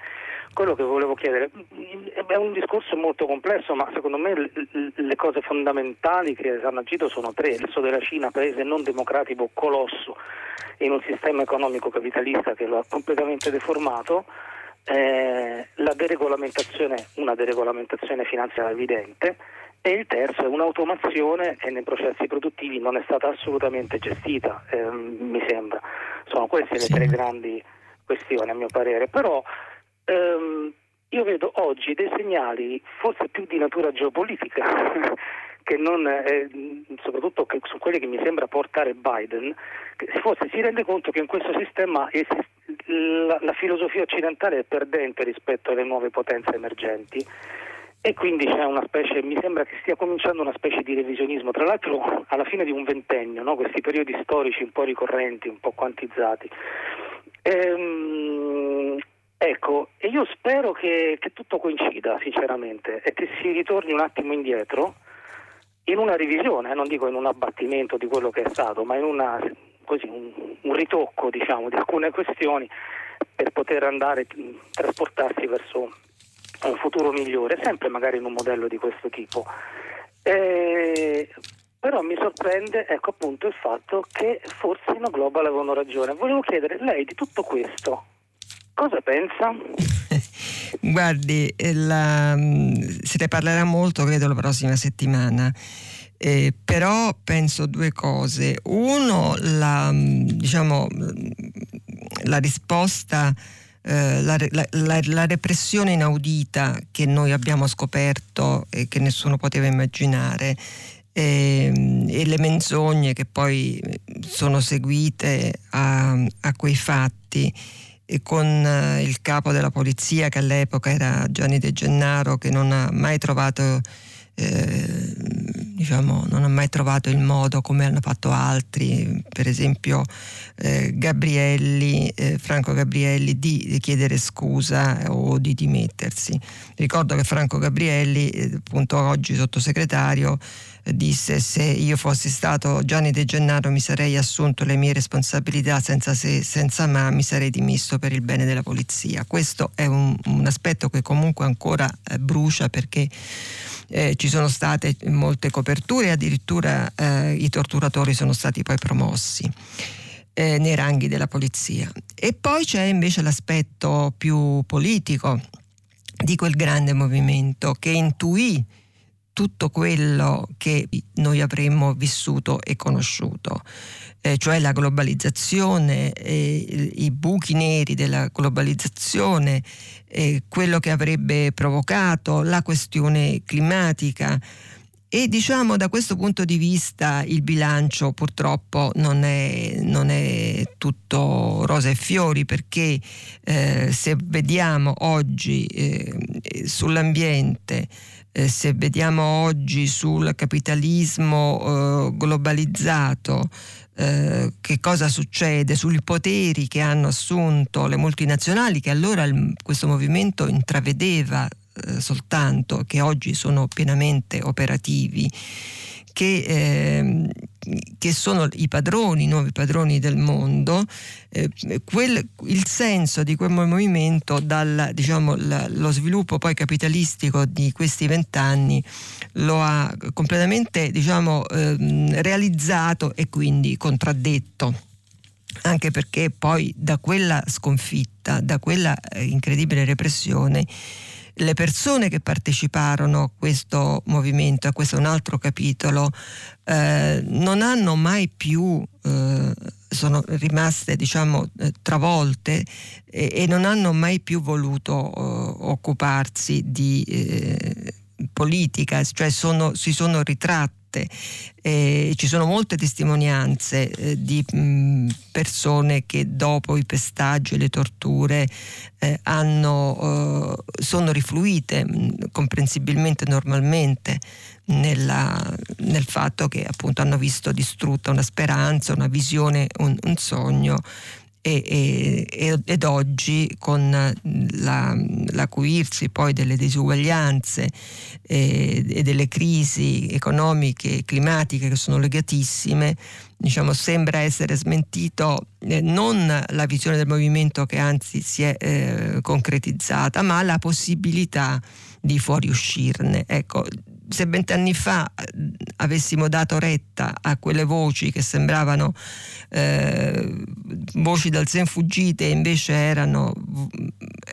quello che volevo chiedere mm, è un discorso molto complesso, ma secondo me le cose fondamentali che hanno agito sono tre. Il suo della Cina, paese non democratico, colosso in un sistema economico capitalista che lo ha completamente deformato, eh, la deregolamentazione, una deregolamentazione finanziaria evidente e il terzo è un'automazione che nei processi produttivi non è stata assolutamente gestita, eh, mi sembra. Sono queste le tre grandi questioni a mio parere. Però ehm, io vedo oggi dei segnali forse più di natura geopolitica che non, eh, soprattutto che, su quelli che mi sembra portare Biden, che forse si rende conto che in questo sistema esiste, la, la filosofia occidentale è perdente rispetto alle nuove potenze emergenti e quindi c'è una specie, mi sembra che stia cominciando una specie di revisionismo, tra l'altro alla fine di un ventennio, no? questi periodi storici un po' ricorrenti, un po' quantizzati. Ehm, ecco, e io spero che, che, tutto coincida, sinceramente, e che si ritorni un attimo indietro in una revisione, non dico in un abbattimento di quello che è stato, ma in una, così, un, un ritocco diciamo, di alcune questioni per poter andare, trasportarsi verso un futuro migliore, sempre magari in un modello di questo tipo. Eh, però mi sorprende ecco, appunto il fatto che forse i no global avevano ragione. Volevo chiedere lei di tutto questo cosa pensa? Guardi, eh, la, mm, se ne parlerà molto credo la prossima settimana. Eh, però penso due cose. Uno, la, mm, diciamo, la risposta eh, la, la, la, repressione inaudita che noi abbiamo scoperto e che nessuno poteva immaginare e, ehm, e le menzogne che poi sono seguite a, a quei fatti e con eh, il capo della polizia che all'epoca era Gianni De Gennaro che non ha mai trovato eh, diciamo, non ha mai trovato il modo come hanno fatto altri, per esempio eh, Gabrielli, eh, Franco Gabrielli, di, chiedere scusa o di dimettersi. Ricordo che Franco Gabrielli, eh, appunto oggi sottosegretario, disse se io fossi stato Gianni De Gennaro mi sarei assunto le mie responsabilità senza se senza ma mi sarei dimesso per il bene della polizia. Questo è un, un aspetto che comunque ancora eh, brucia perché eh, ci sono state molte coperture addirittura eh, i torturatori sono stati poi promossi. Eh, nei ranghi della polizia. E poi c'è invece l'aspetto più politico di quel grande movimento che intuì tutto quello che noi avremmo vissuto e conosciuto, eh, cioè la globalizzazione, eh, i buchi neri della globalizzazione, eh, quello che avrebbe provocato la questione climatica. E diciamo da questo punto di vista il bilancio purtroppo non è, non è tutto rose e fiori perché eh, se vediamo oggi eh, sull'ambiente eh, se vediamo oggi sul capitalismo eh, globalizzato, eh, che cosa succede? Sui poteri che hanno assunto le multinazionali, che allora il, questo movimento intravedeva eh, soltanto, che oggi sono pienamente operativi che, eh, che, sono i padroni, i nuovi padroni del mondo, eh, quel, il senso di quel movimento dal diciamo, la, lo sviluppo poi capitalistico di questi vent'anni lo ha completamente diciamo, eh, realizzato e quindi contraddetto. Anche perché poi da quella sconfitta, da quella eh, incredibile repressione, le persone che parteciparono a questo movimento, a questo è un altro capitolo, eh, non hanno mai più, eh, sono rimaste diciamo eh, travolte e, e, non hanno mai più voluto eh, occuparsi di eh, politica, cioè sono, si sono ritratte fatte. Eh, ci sono molte testimonianze eh, di mh, persone che dopo i pestaggi e le torture eh, hanno, eh, sono rifluite mh, comprensibilmente normalmente nella, nel fatto che appunto hanno visto distrutta una speranza, una visione, un, un sogno e, e, ed oggi con la, l'acuirsi poi delle disuguaglianze e, e, delle crisi economiche e climatiche che sono legatissime, diciamo, sembra essere smentito eh, non la visione del movimento che anzi si è eh, concretizzata, ma la possibilità di fuoriuscirne. Ecco, se vent'anni fa eh, avessimo dato retta a quelle voci che sembravano eh, voci dal sen fuggite invece erano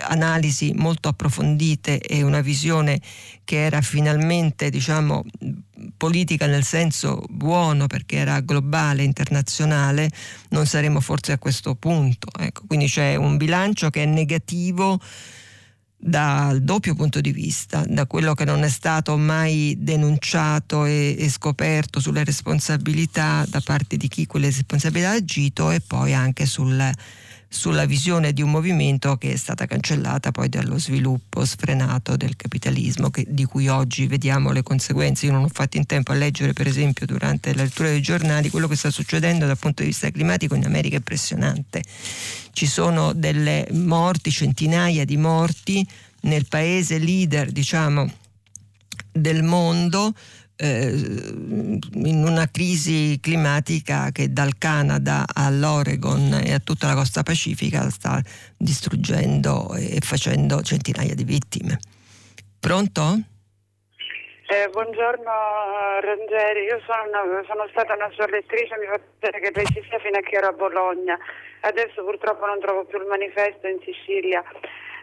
analisi molto approfondite e una visione che era finalmente diciamo politica nel senso buono perché era globale, internazionale, non saremmo forse a questo punto. Ecco, quindi c'è un bilancio che è negativo dal doppio punto di vista, da quello che non è stato mai denunciato e, e, scoperto sulle responsabilità da parte di chi quelle responsabilità ha agito e poi anche sul, sulla visione di un movimento che è stata cancellata poi dallo sviluppo sfrenato del capitalismo che, di cui oggi vediamo le conseguenze. Io non ho fatto in tempo a leggere per esempio durante la lettura dei giornali quello che sta succedendo dal punto di vista climatico in America è impressionante. Ci sono delle morti, centinaia di morti nel paese leader diciamo, del mondo in una crisi climatica che dal Canada all'Oregon e a tutta la costa pacifica sta distruggendo e facendo centinaia di vittime. Pronto? Eh, buongiorno Rangeri, io sono, una, sono, stata una sua lettrice, mi fa piacere che lei ci sia fino a che ero a Bologna. Adesso purtroppo non trovo più il manifesto in Sicilia.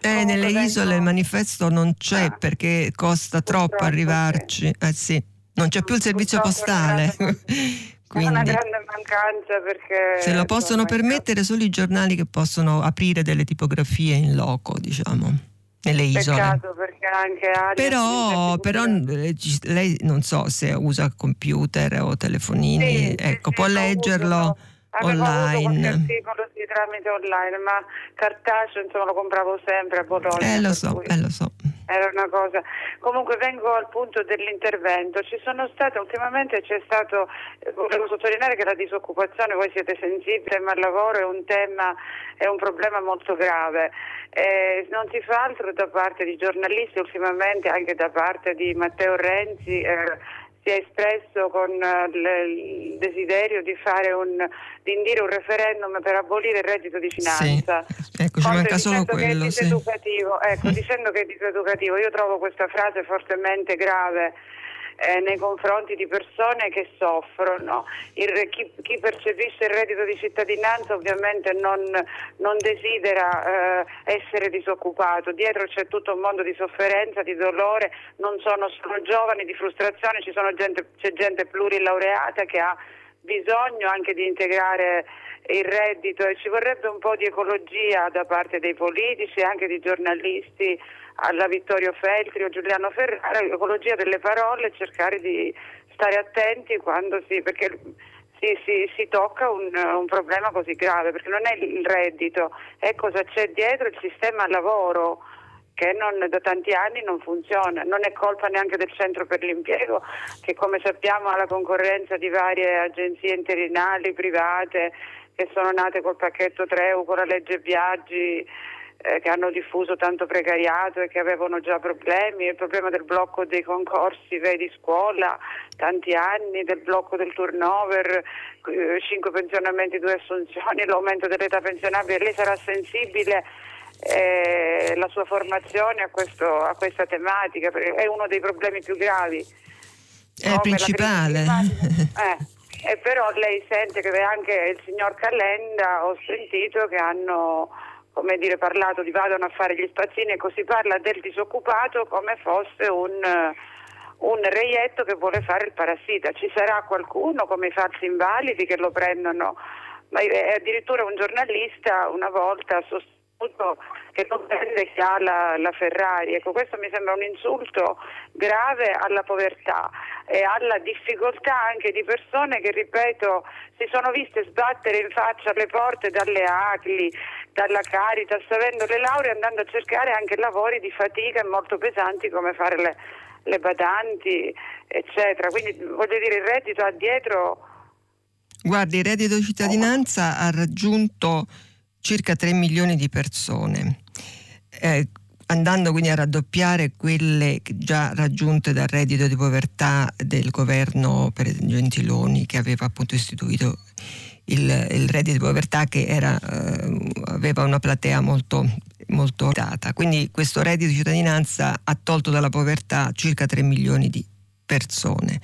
Eh, nelle isole il manifesto non c'è ah, perché costa troppo arrivarci. Eh sì non c'è più il servizio postale. Quindi, è una grande mancanza perché... Se lo possono permettere solo i giornali che possono aprire delle tipografie in loco, diciamo nelle isole. Peccato perché anche altri però, però eh, lei non so se usa computer o telefonini, sì, ecco, sì, può leggerlo. Online. articolo sì, tramite online, ma cartaceo insomma lo compravo sempre a Bologna. Eh lo so, eh lo so. Era una cosa. Comunque vengo al punto dell'intervento. Ci sono state, ultimamente c'è stato, eh, volevo sottolineare che la disoccupazione, voi siete sensibili, ma il lavoro è un tema, è un problema molto grave. Eh, non si fa altro da parte di giornalisti, ultimamente anche da parte di Matteo Renzi. Eh, si è espresso con eh, il desiderio di, un, di indire un referendum per abolire il reddito di finanza. Sì. Ecco, ci manca solo quello. Che sì. ecco, dicendo che è diseducativo, io trovo questa frase fortemente grave eh, nei confronti di persone che soffrono. Il, chi, chi, percepisce il reddito di cittadinanza ovviamente non, non desidera eh, essere disoccupato, dietro c'è tutto un mondo di sofferenza, di dolore, non sono solo giovani, di frustrazione, gente, c'è gente plurilaureata che ha bisogno anche di integrare il reddito e ci vorrebbe un po' di ecologia da parte dei politici e anche di giornalisti alla Vittorio Feltri o Giuliano Ferrara, l'ecologia delle parole, cercare di stare attenti quando si, perché si, si, si tocca un, un, problema così grave, perché non è il reddito, è cosa c'è dietro il sistema lavoro che non, da tanti anni non funziona, non è colpa neanche del centro per l'impiego che come sappiamo ha la concorrenza di varie agenzie interinali private che sono nate col pacchetto Treu, con la legge Biaggi eh, che hanno diffuso tanto precariato e che avevano già problemi, il problema del blocco dei concorsi vedi scuola, tanti anni, del blocco del turnover, eh, 5 pensionamenti, 2 assunzioni, l'aumento dell'età pensionabile, lei sarà sensibile eh, la sua formazione a, questo, a, questa tematica, è uno dei problemi più gravi. È il principale. Eh. E però lei sente che anche il signor Calenda ho sentito che hanno come dire, parlato di vadano a fare gli spazzini e così parla del disoccupato come fosse un, un reietto che vuole fare il parassita. Ci sarà qualcuno come i falsi invalidi che lo prendono, ma addirittura un giornalista una volta ha sostenuto che non prende chi ha la, la, Ferrari. Ecco, questo mi sembra un insulto grave alla povertà e alla difficoltà anche di persone che, ripeto, si sono viste sbattere in faccia alle porte dalle ACLI, dalla Caritas, avendo le lauree andando a cercare anche lavori di fatica molto pesanti come fare le, le badanti, eccetera. Quindi voglio dire, il reddito ha dietro... Guardi, il reddito di cittadinanza ha raggiunto circa 3 milioni di persone. Eh, andando quindi a raddoppiare quelle già raggiunte dal reddito di povertà del governo per Gentiloni che aveva appunto istituito il, il reddito di povertà che era, eh, aveva una platea molto molto data. Quindi questo reddito di cittadinanza ha tolto dalla povertà circa 3 milioni di persone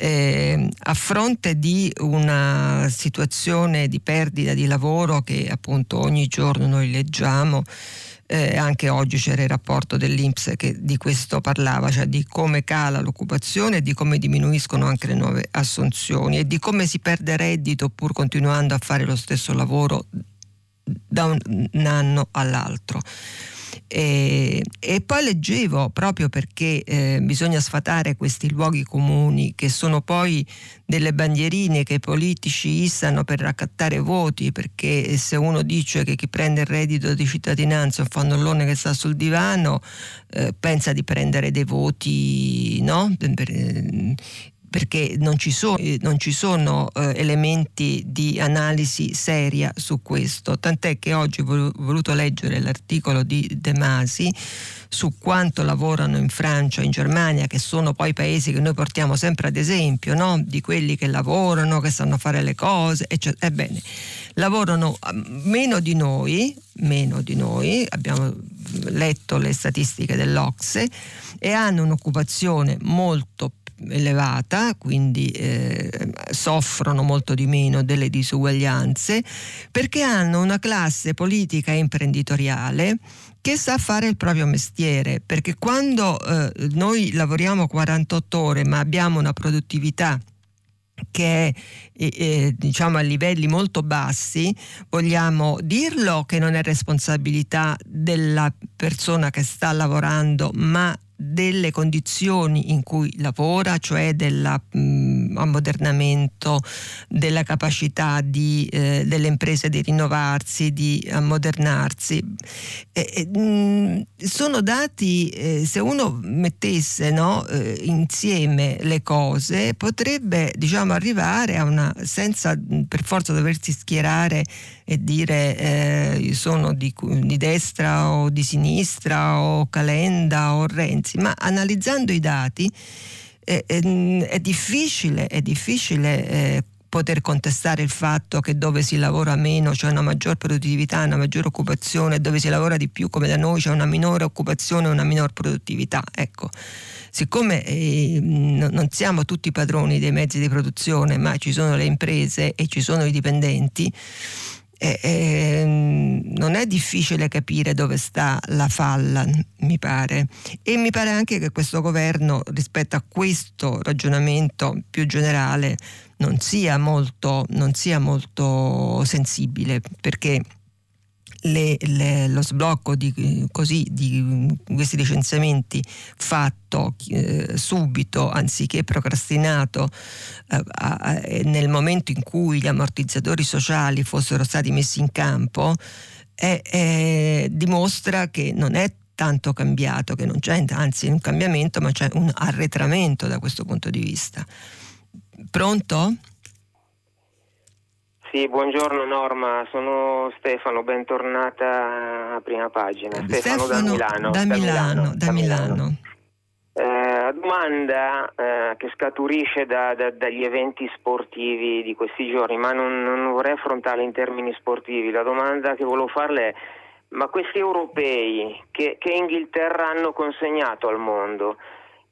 eh, a fronte di una situazione di perdita di lavoro che appunto ogni giorno noi leggiamo, eh, anche oggi c'era il rapporto dell'Inps che di questo parlava, cioè di come cala l'occupazione di come diminuiscono anche le nuove assunzioni e di come si perde reddito pur continuando a fare lo stesso lavoro da un anno all'altro. E, e, poi leggevo proprio perché eh, bisogna sfatare questi luoghi comuni che sono poi delle bandierine che i politici issano per raccattare voti perché se uno dice che chi prende il reddito di cittadinanza è un fannullone che sta sul divano eh, pensa di prendere dei voti no? Perché non ci sono, eh, non ci sono eh, elementi di analisi seria su questo, tant'è che oggi ho voluto leggere l'articolo di De Masi su quanto lavorano in Francia, in Germania, che sono poi paesi che noi portiamo sempre ad esempio, no? di quelli che lavorano, che sanno fare le cose, eccetera. Ebbene, lavorano mm, meno di noi, meno di noi, abbiamo letto le statistiche dell'Ocse, e hanno un'occupazione molto più elevata, quindi eh, soffrono molto di meno delle disuguaglianze, perché hanno una classe politica e imprenditoriale che sa fare il proprio mestiere, perché quando eh, noi lavoriamo 48 ore ma abbiamo una produttività che è eh, diciamo a livelli molto bassi, vogliamo dirlo che non è responsabilità della persona che sta lavorando, ma delle condizioni in cui lavora, cioè dell'ammodernamento, della capacità di, eh, delle imprese di rinnovarsi, di ammodernarsi. Eh, eh, sono dati, eh, se uno mettesse no, eh, insieme le cose, potrebbe diciamo, arrivare a una, senza per forza doversi schierare e dire eh, sono di, di, destra o di sinistra o Calenda o Renzi, ma analizzando i dati eh, eh, è difficile, è difficile eh, poter contestare il fatto che dove si lavora meno c'è una maggior produttività, una maggiore occupazione, dove si lavora di più come da noi c'è una minore occupazione e una minor produttività. Ecco, siccome eh, non siamo tutti padroni dei mezzi di produzione, ma ci sono le imprese e ci sono i dipendenti, eh, eh, non è difficile capire dove sta la falla, mi pare. E mi pare anche che questo governo, rispetto a questo ragionamento più generale, non sia molto, non sia molto sensibile, perché le, le, lo sblocco di, così, di questi licenziamenti fatto eh, subito anziché procrastinato eh, a, nel momento in cui gli ammortizzatori sociali fossero stati messi in campo è, dimostra che non è tanto cambiato, che non c'è anzi un cambiamento ma c'è un arretramento da questo punto di vista. Pronto? Sì, buongiorno Norma, sono Stefano, bentornata a prima pagina. Stefano, Stefano da Milano. Da Milano. Da Milano. Eh, domanda eh, che scaturisce da, da, dagli eventi sportivi di questi giorni, ma non, non, vorrei affrontarla in termini sportivi. La domanda che volevo farle è: ma questi europei che, che Inghilterra hanno consegnato al mondo,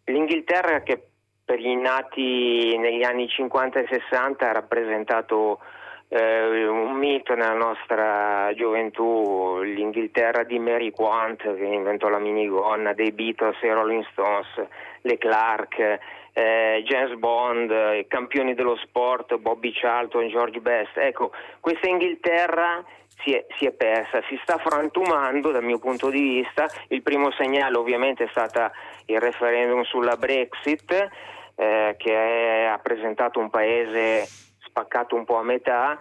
l'Inghilterra che per gli nati negli anni 50 e 60 ha rappresentato eh, un mito nella nostra gioventù, l'Inghilterra di Mary Quant che inventò la minigonna, dei Beatles e Rolling Stones, le Clark, eh, James Bond, i campioni dello sport, Bobby Charlton, George Best. Ecco, questa Inghilterra si è, si è, persa, si sta frantumando dal mio punto di vista. Il primo segnale ovviamente è stato il referendum sulla Brexit eh, che è, ha presentato un paese spaccato un po' a metà,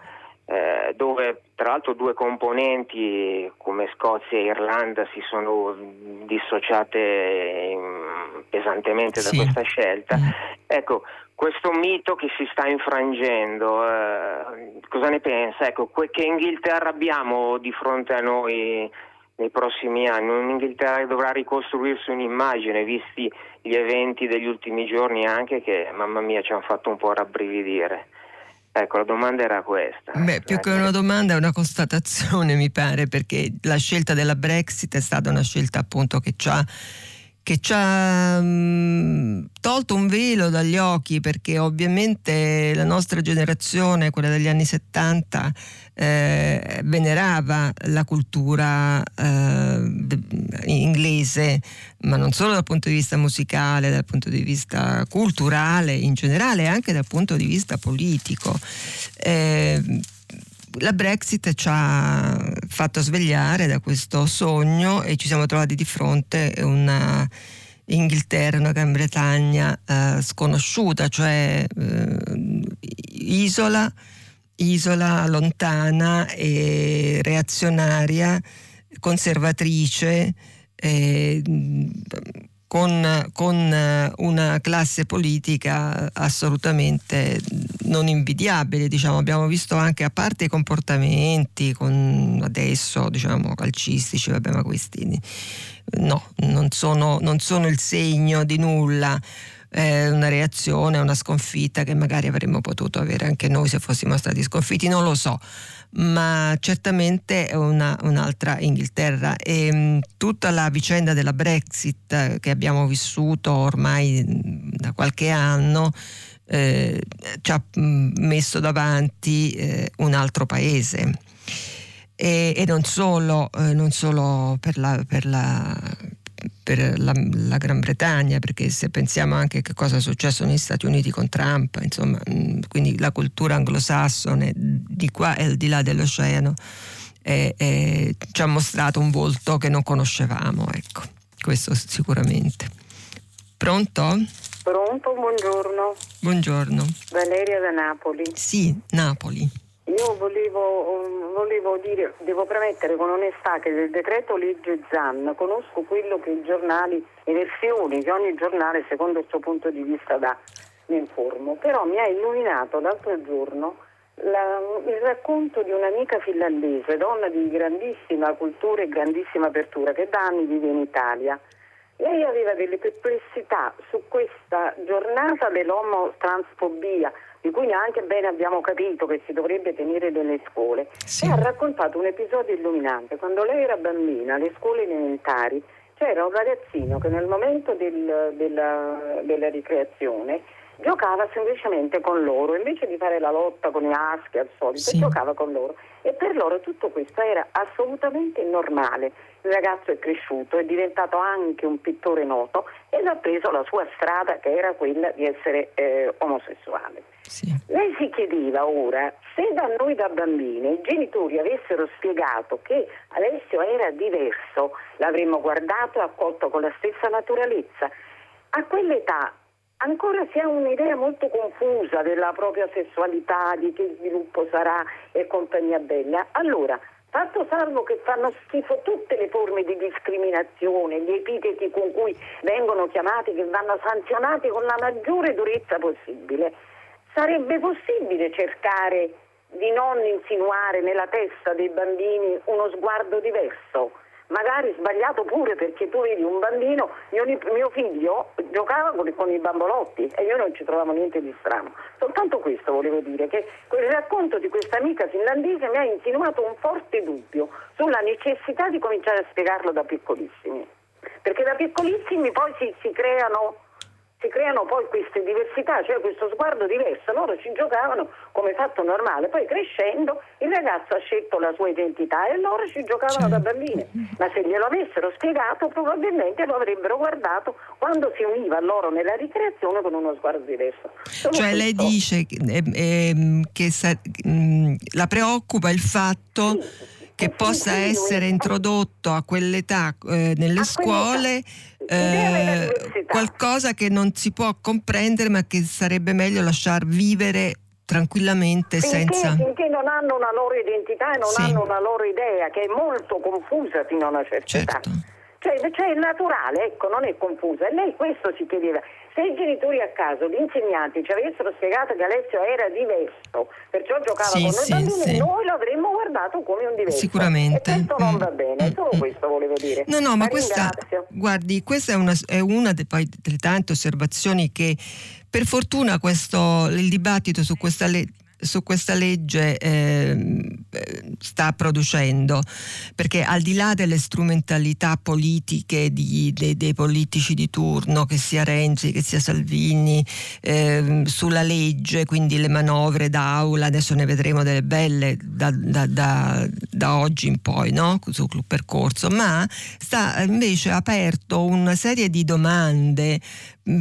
eh, dove tra l'altro due componenti come Scozia e Irlanda si sono dissociate mm, pesantemente da sì. questa scelta. Mm. Ecco, questo mito che si sta infrangendo, eh, cosa ne pensa? Ecco, che Inghilterra abbiamo di fronte a noi nei prossimi anni? Un'Inghilterra che dovrà ricostruirsi un'immagine, visti gli eventi degli ultimi giorni anche che, mamma mia, ci hanno fatto un po' rabbrividire. Ecco, la domanda era questa. Beh, più che una domanda è una constatazione, mi pare, perché la scelta della Brexit è stata una scelta appunto che ci ha che ci ha mm, tolto un velo dagli occhi perché ovviamente la nostra generazione, quella degli anni 70, eh, venerava la cultura eh, inglese, ma non solo dal punto di vista musicale, dal punto di vista culturale in generale, anche dal punto di vista politico. Eh, la Brexit ci ha fatto svegliare da questo sogno e ci siamo trovati di fronte a una Inghilterra, una Gran Bretagna eh, sconosciuta, cioè eh, isola, isola lontana e reazionaria, conservatrice. Eh, con, con, eh, una classe politica assolutamente non invidiabile, diciamo. abbiamo visto anche a parte i comportamenti adesso diciamo calcistici, vabbè, ma questi no, non sono, non sono il segno di nulla. Una reazione, una sconfitta che magari avremmo potuto avere anche noi se fossimo stati sconfitti, non lo so ma certamente è una, un'altra Inghilterra. E mh, tutta la vicenda della Brexit eh, che abbiamo vissuto ormai da qualche anno eh, ci ha mh, messo davanti eh, un altro paese. E, e non solo, eh, non solo per, la, per, la, per la, la, Gran Bretagna, perché se pensiamo anche che cosa è successo negli Stati Uniti con Trump, insomma, mm, quindi la cultura anglosassone di qua e al di là dell'oceano è, è, ci ha mostrato un volto che non conoscevamo, ecco, questo sicuramente. Pronto? Pronto, buongiorno. Buongiorno. Valeria da Napoli. Sì, Napoli. Io volevo, volevo, dire, devo premettere con onestà che del decreto legge ZAN conosco quello che i giornali, le versioni che ogni giornale secondo il suo punto di vista dà, mi informo, però mi ha illuminato l'altro giorno la, il racconto di un'amica finlandese, donna di grandissima cultura e grandissima apertura, che da anni vive in Italia. Lei aveva delle perplessità su questa giornata dell'omotransfobia di cui neanche bene abbiamo capito che si dovrebbe tenere nelle scuole, sì. e ha raccontato un episodio illuminante. Quando lei era bambina, alle scuole elementari, c'era un ragazzino che nel momento del, della, della ricreazione giocava semplicemente con loro, invece di fare la lotta con i maschi al solito, sì. giocava con loro. E per loro tutto questo era assolutamente normale. Il ragazzo è cresciuto, è diventato anche un pittore noto e ha preso la sua strada che era quella di essere eh, omosessuale. Sì. Lei si chiedeva ora se da noi da bambini i genitori avessero spiegato che Alessio era diverso, l'avremmo guardato e accolto con la stessa naturalezza. A quell'età ancora si ha un'idea molto confusa della propria sessualità, di che sviluppo sarà e compagnia bella. Allora, fatto salvo che fanno schifo tutte le forme di discriminazione, gli epiteti con cui vengono chiamati, che vanno sanzionati con la maggiore durezza possibile, sarebbe possibile cercare di non insinuare nella testa dei bambini uno sguardo diverso? Magari sbagliato pure perché tu vedi un bambino, mio, mio figlio giocava con, con, i bambolotti e io non ci trovavo niente di strano. Soltanto questo volevo dire, che quel racconto di questa amica finlandese mi ha insinuato un forte dubbio sulla necessità di cominciare a spiegarlo da piccolissimi. Perché da piccolissimi poi si, si creano si creano poi queste diversità, cioè questo sguardo diverso. Loro ci giocavano come fatto normale, poi crescendo il ragazzo ha scelto la sua identità e loro ci giocavano da bambine. Ma se glielo avessero spiegato probabilmente lo avrebbero guardato quando si univa a loro nella ricreazione con uno sguardo diverso. Sono cioè lei dice eh, eh, che sa, mh, la preoccupa il fatto... Sì che possa essere introdotto a quell'età eh, nelle a scuole eh, qualcosa che non si può comprendere ma che sarebbe meglio lasciar vivere tranquillamente finché, senza... Finché non hanno una loro identità e non sì. hanno una loro idea che è molto confusa fino a una certa certo. età. Cioè, cioè, è naturale, ecco, non è confusa. E lei questo si chiedeva se i genitori a caso, gli insegnanti ci avessero spiegato che Alessio era diverso, perciò giocava sì, con noi sì, bambini, sì. noi lo avremmo guardato come un diverso. Sicuramente. E questo non va bene, mm. solo mm. questo volevo dire. No, no, ma, ma questa, guardi, questa è una, è una de, poi, delle tante osservazioni che per fortuna questo, il dibattito su questa legge su questa legge eh, sta producendo, perché al di là delle strumentalità politiche di, dei, dei, politici di turno, che sia Renzi, che sia Salvini, eh, sulla legge, quindi le manovre d'aula, adesso ne vedremo delle belle da, da, da, da oggi in poi, no? sul percorso, ma sta invece aperto una serie di domande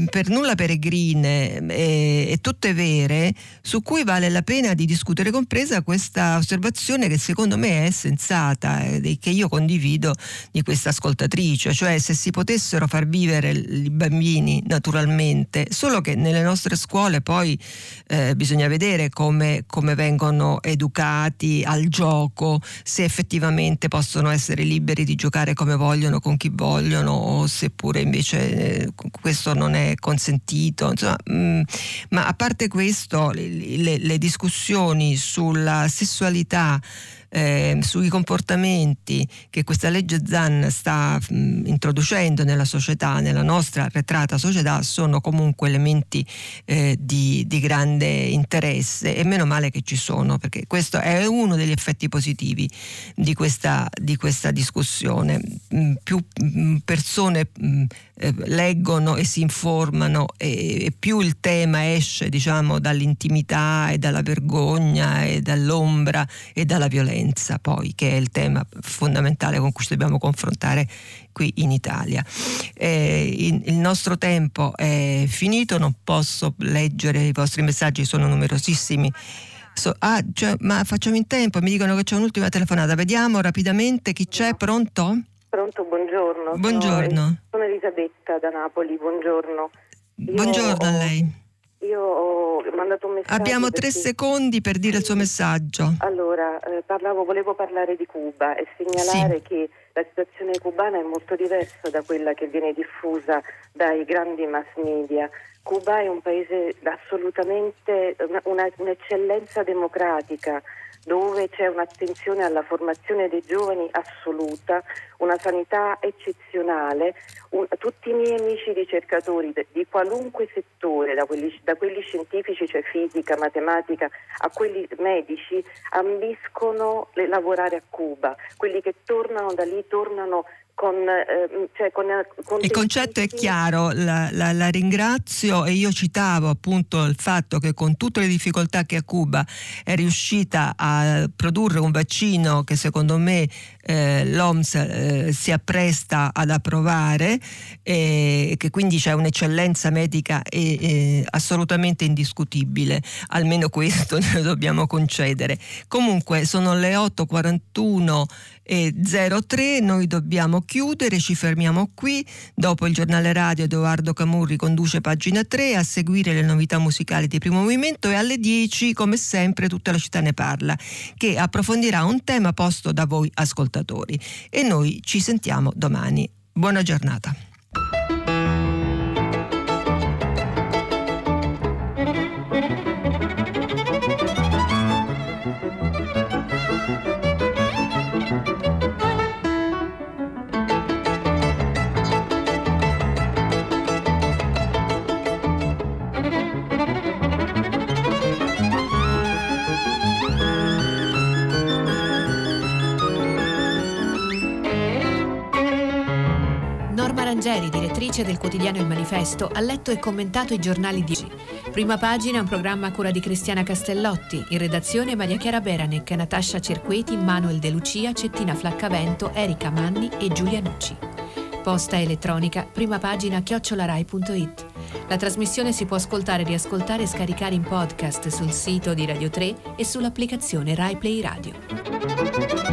per nulla peregrine e, e, tutte vere su cui vale la pena di discutere, compresa questa osservazione che secondo me è sensata e che io condivido di questa ascoltatrice, cioè se si potessero far vivere i bambini naturalmente, solo che nelle nostre scuole poi eh, bisogna vedere come, come vengono educati al gioco, se effettivamente possono essere liberi di giocare come vogliono, con chi vogliono, o seppure invece eh, questo non è è consentito, insomma, mh, mm, ma a parte questo le, le discussioni sulla sessualità eh, sui comportamenti che questa legge ZAN sta mh, mm, introducendo nella società, nella nostra arretrata società, sono comunque elementi eh, di, di, grande interesse e meno male che ci sono, perché questo è uno degli effetti positivi di questa, di questa discussione. Mh, mm, più mh, persone eh, leggono e si informano e, e, più il tema esce diciamo, dall'intimità e dalla vergogna e dall'ombra e dalla violenza poi, che è il tema fondamentale con cui ci dobbiamo confrontare qui in Italia. eh, in, il nostro tempo è finito, non posso leggere i vostri messaggi, sono numerosissimi. So, ah, cioè, ma facciamo in tempo, mi dicono che c'è un'ultima telefonata, vediamo rapidamente chi c'è, pronto? Pronto, buongiorno. Buongiorno. Sono, Elisabetta da Napoli, buongiorno. Io buongiorno a lei. Io ho mandato un messaggio. Abbiamo tre secondi per dire il suo messaggio. Allora, eh, parlavo, volevo parlare di Cuba e segnalare sì. che la situazione cubana è molto diversa da quella che viene diffusa dai grandi mass media. Cuba è un paese assolutamente una, un'eccellenza democratica dove c'è un'attenzione alla formazione dei giovani assoluta, una sanità eccezionale. Un, tutti i miei amici ricercatori de, di qualunque settore, da quelli, da quelli, scientifici, cioè fisica, matematica, a quelli medici, ambiscono lavorare a Cuba. Quelli che tornano da lì tornano con, eh, cioè con, con il concetto è chiaro, la, la, la, ringrazio e io citavo appunto il fatto che con tutte le difficoltà che a Cuba è riuscita a produrre un vaccino che secondo me eh, l'OMS eh, si appresta ad approvare e che quindi c'è un'eccellenza medica e, e assolutamente indiscutibile, almeno questo ne dobbiamo concedere. Comunque sono le 8.41 e 03, noi dobbiamo chiudere, ci fermiamo qui, dopo il giornale radio Edoardo Camurri conduce pagina 3 a seguire le novità musicali di primo movimento e alle 10 come sempre tutta la città ne parla, che approfondirà un tema posto da voi ascoltatori e noi ci sentiamo domani. Buona giornata. Rangeri, direttrice del quotidiano Il Manifesto, ha letto e commentato i giornali di oggi. Prima pagina un programma a cura di Cristiana Castellotti, in redazione Maria Chiara Beranec, Natascia Cerqueti, Manuel De Lucia, Cettina Flaccavento, Erika Manni e Giulia Nucci. Posta elettronica, prima pagina chiocciolarai.it. La trasmissione si può ascoltare, riascoltare e scaricare in podcast sul sito di Radio 3 e sull'applicazione Rai Play Radio.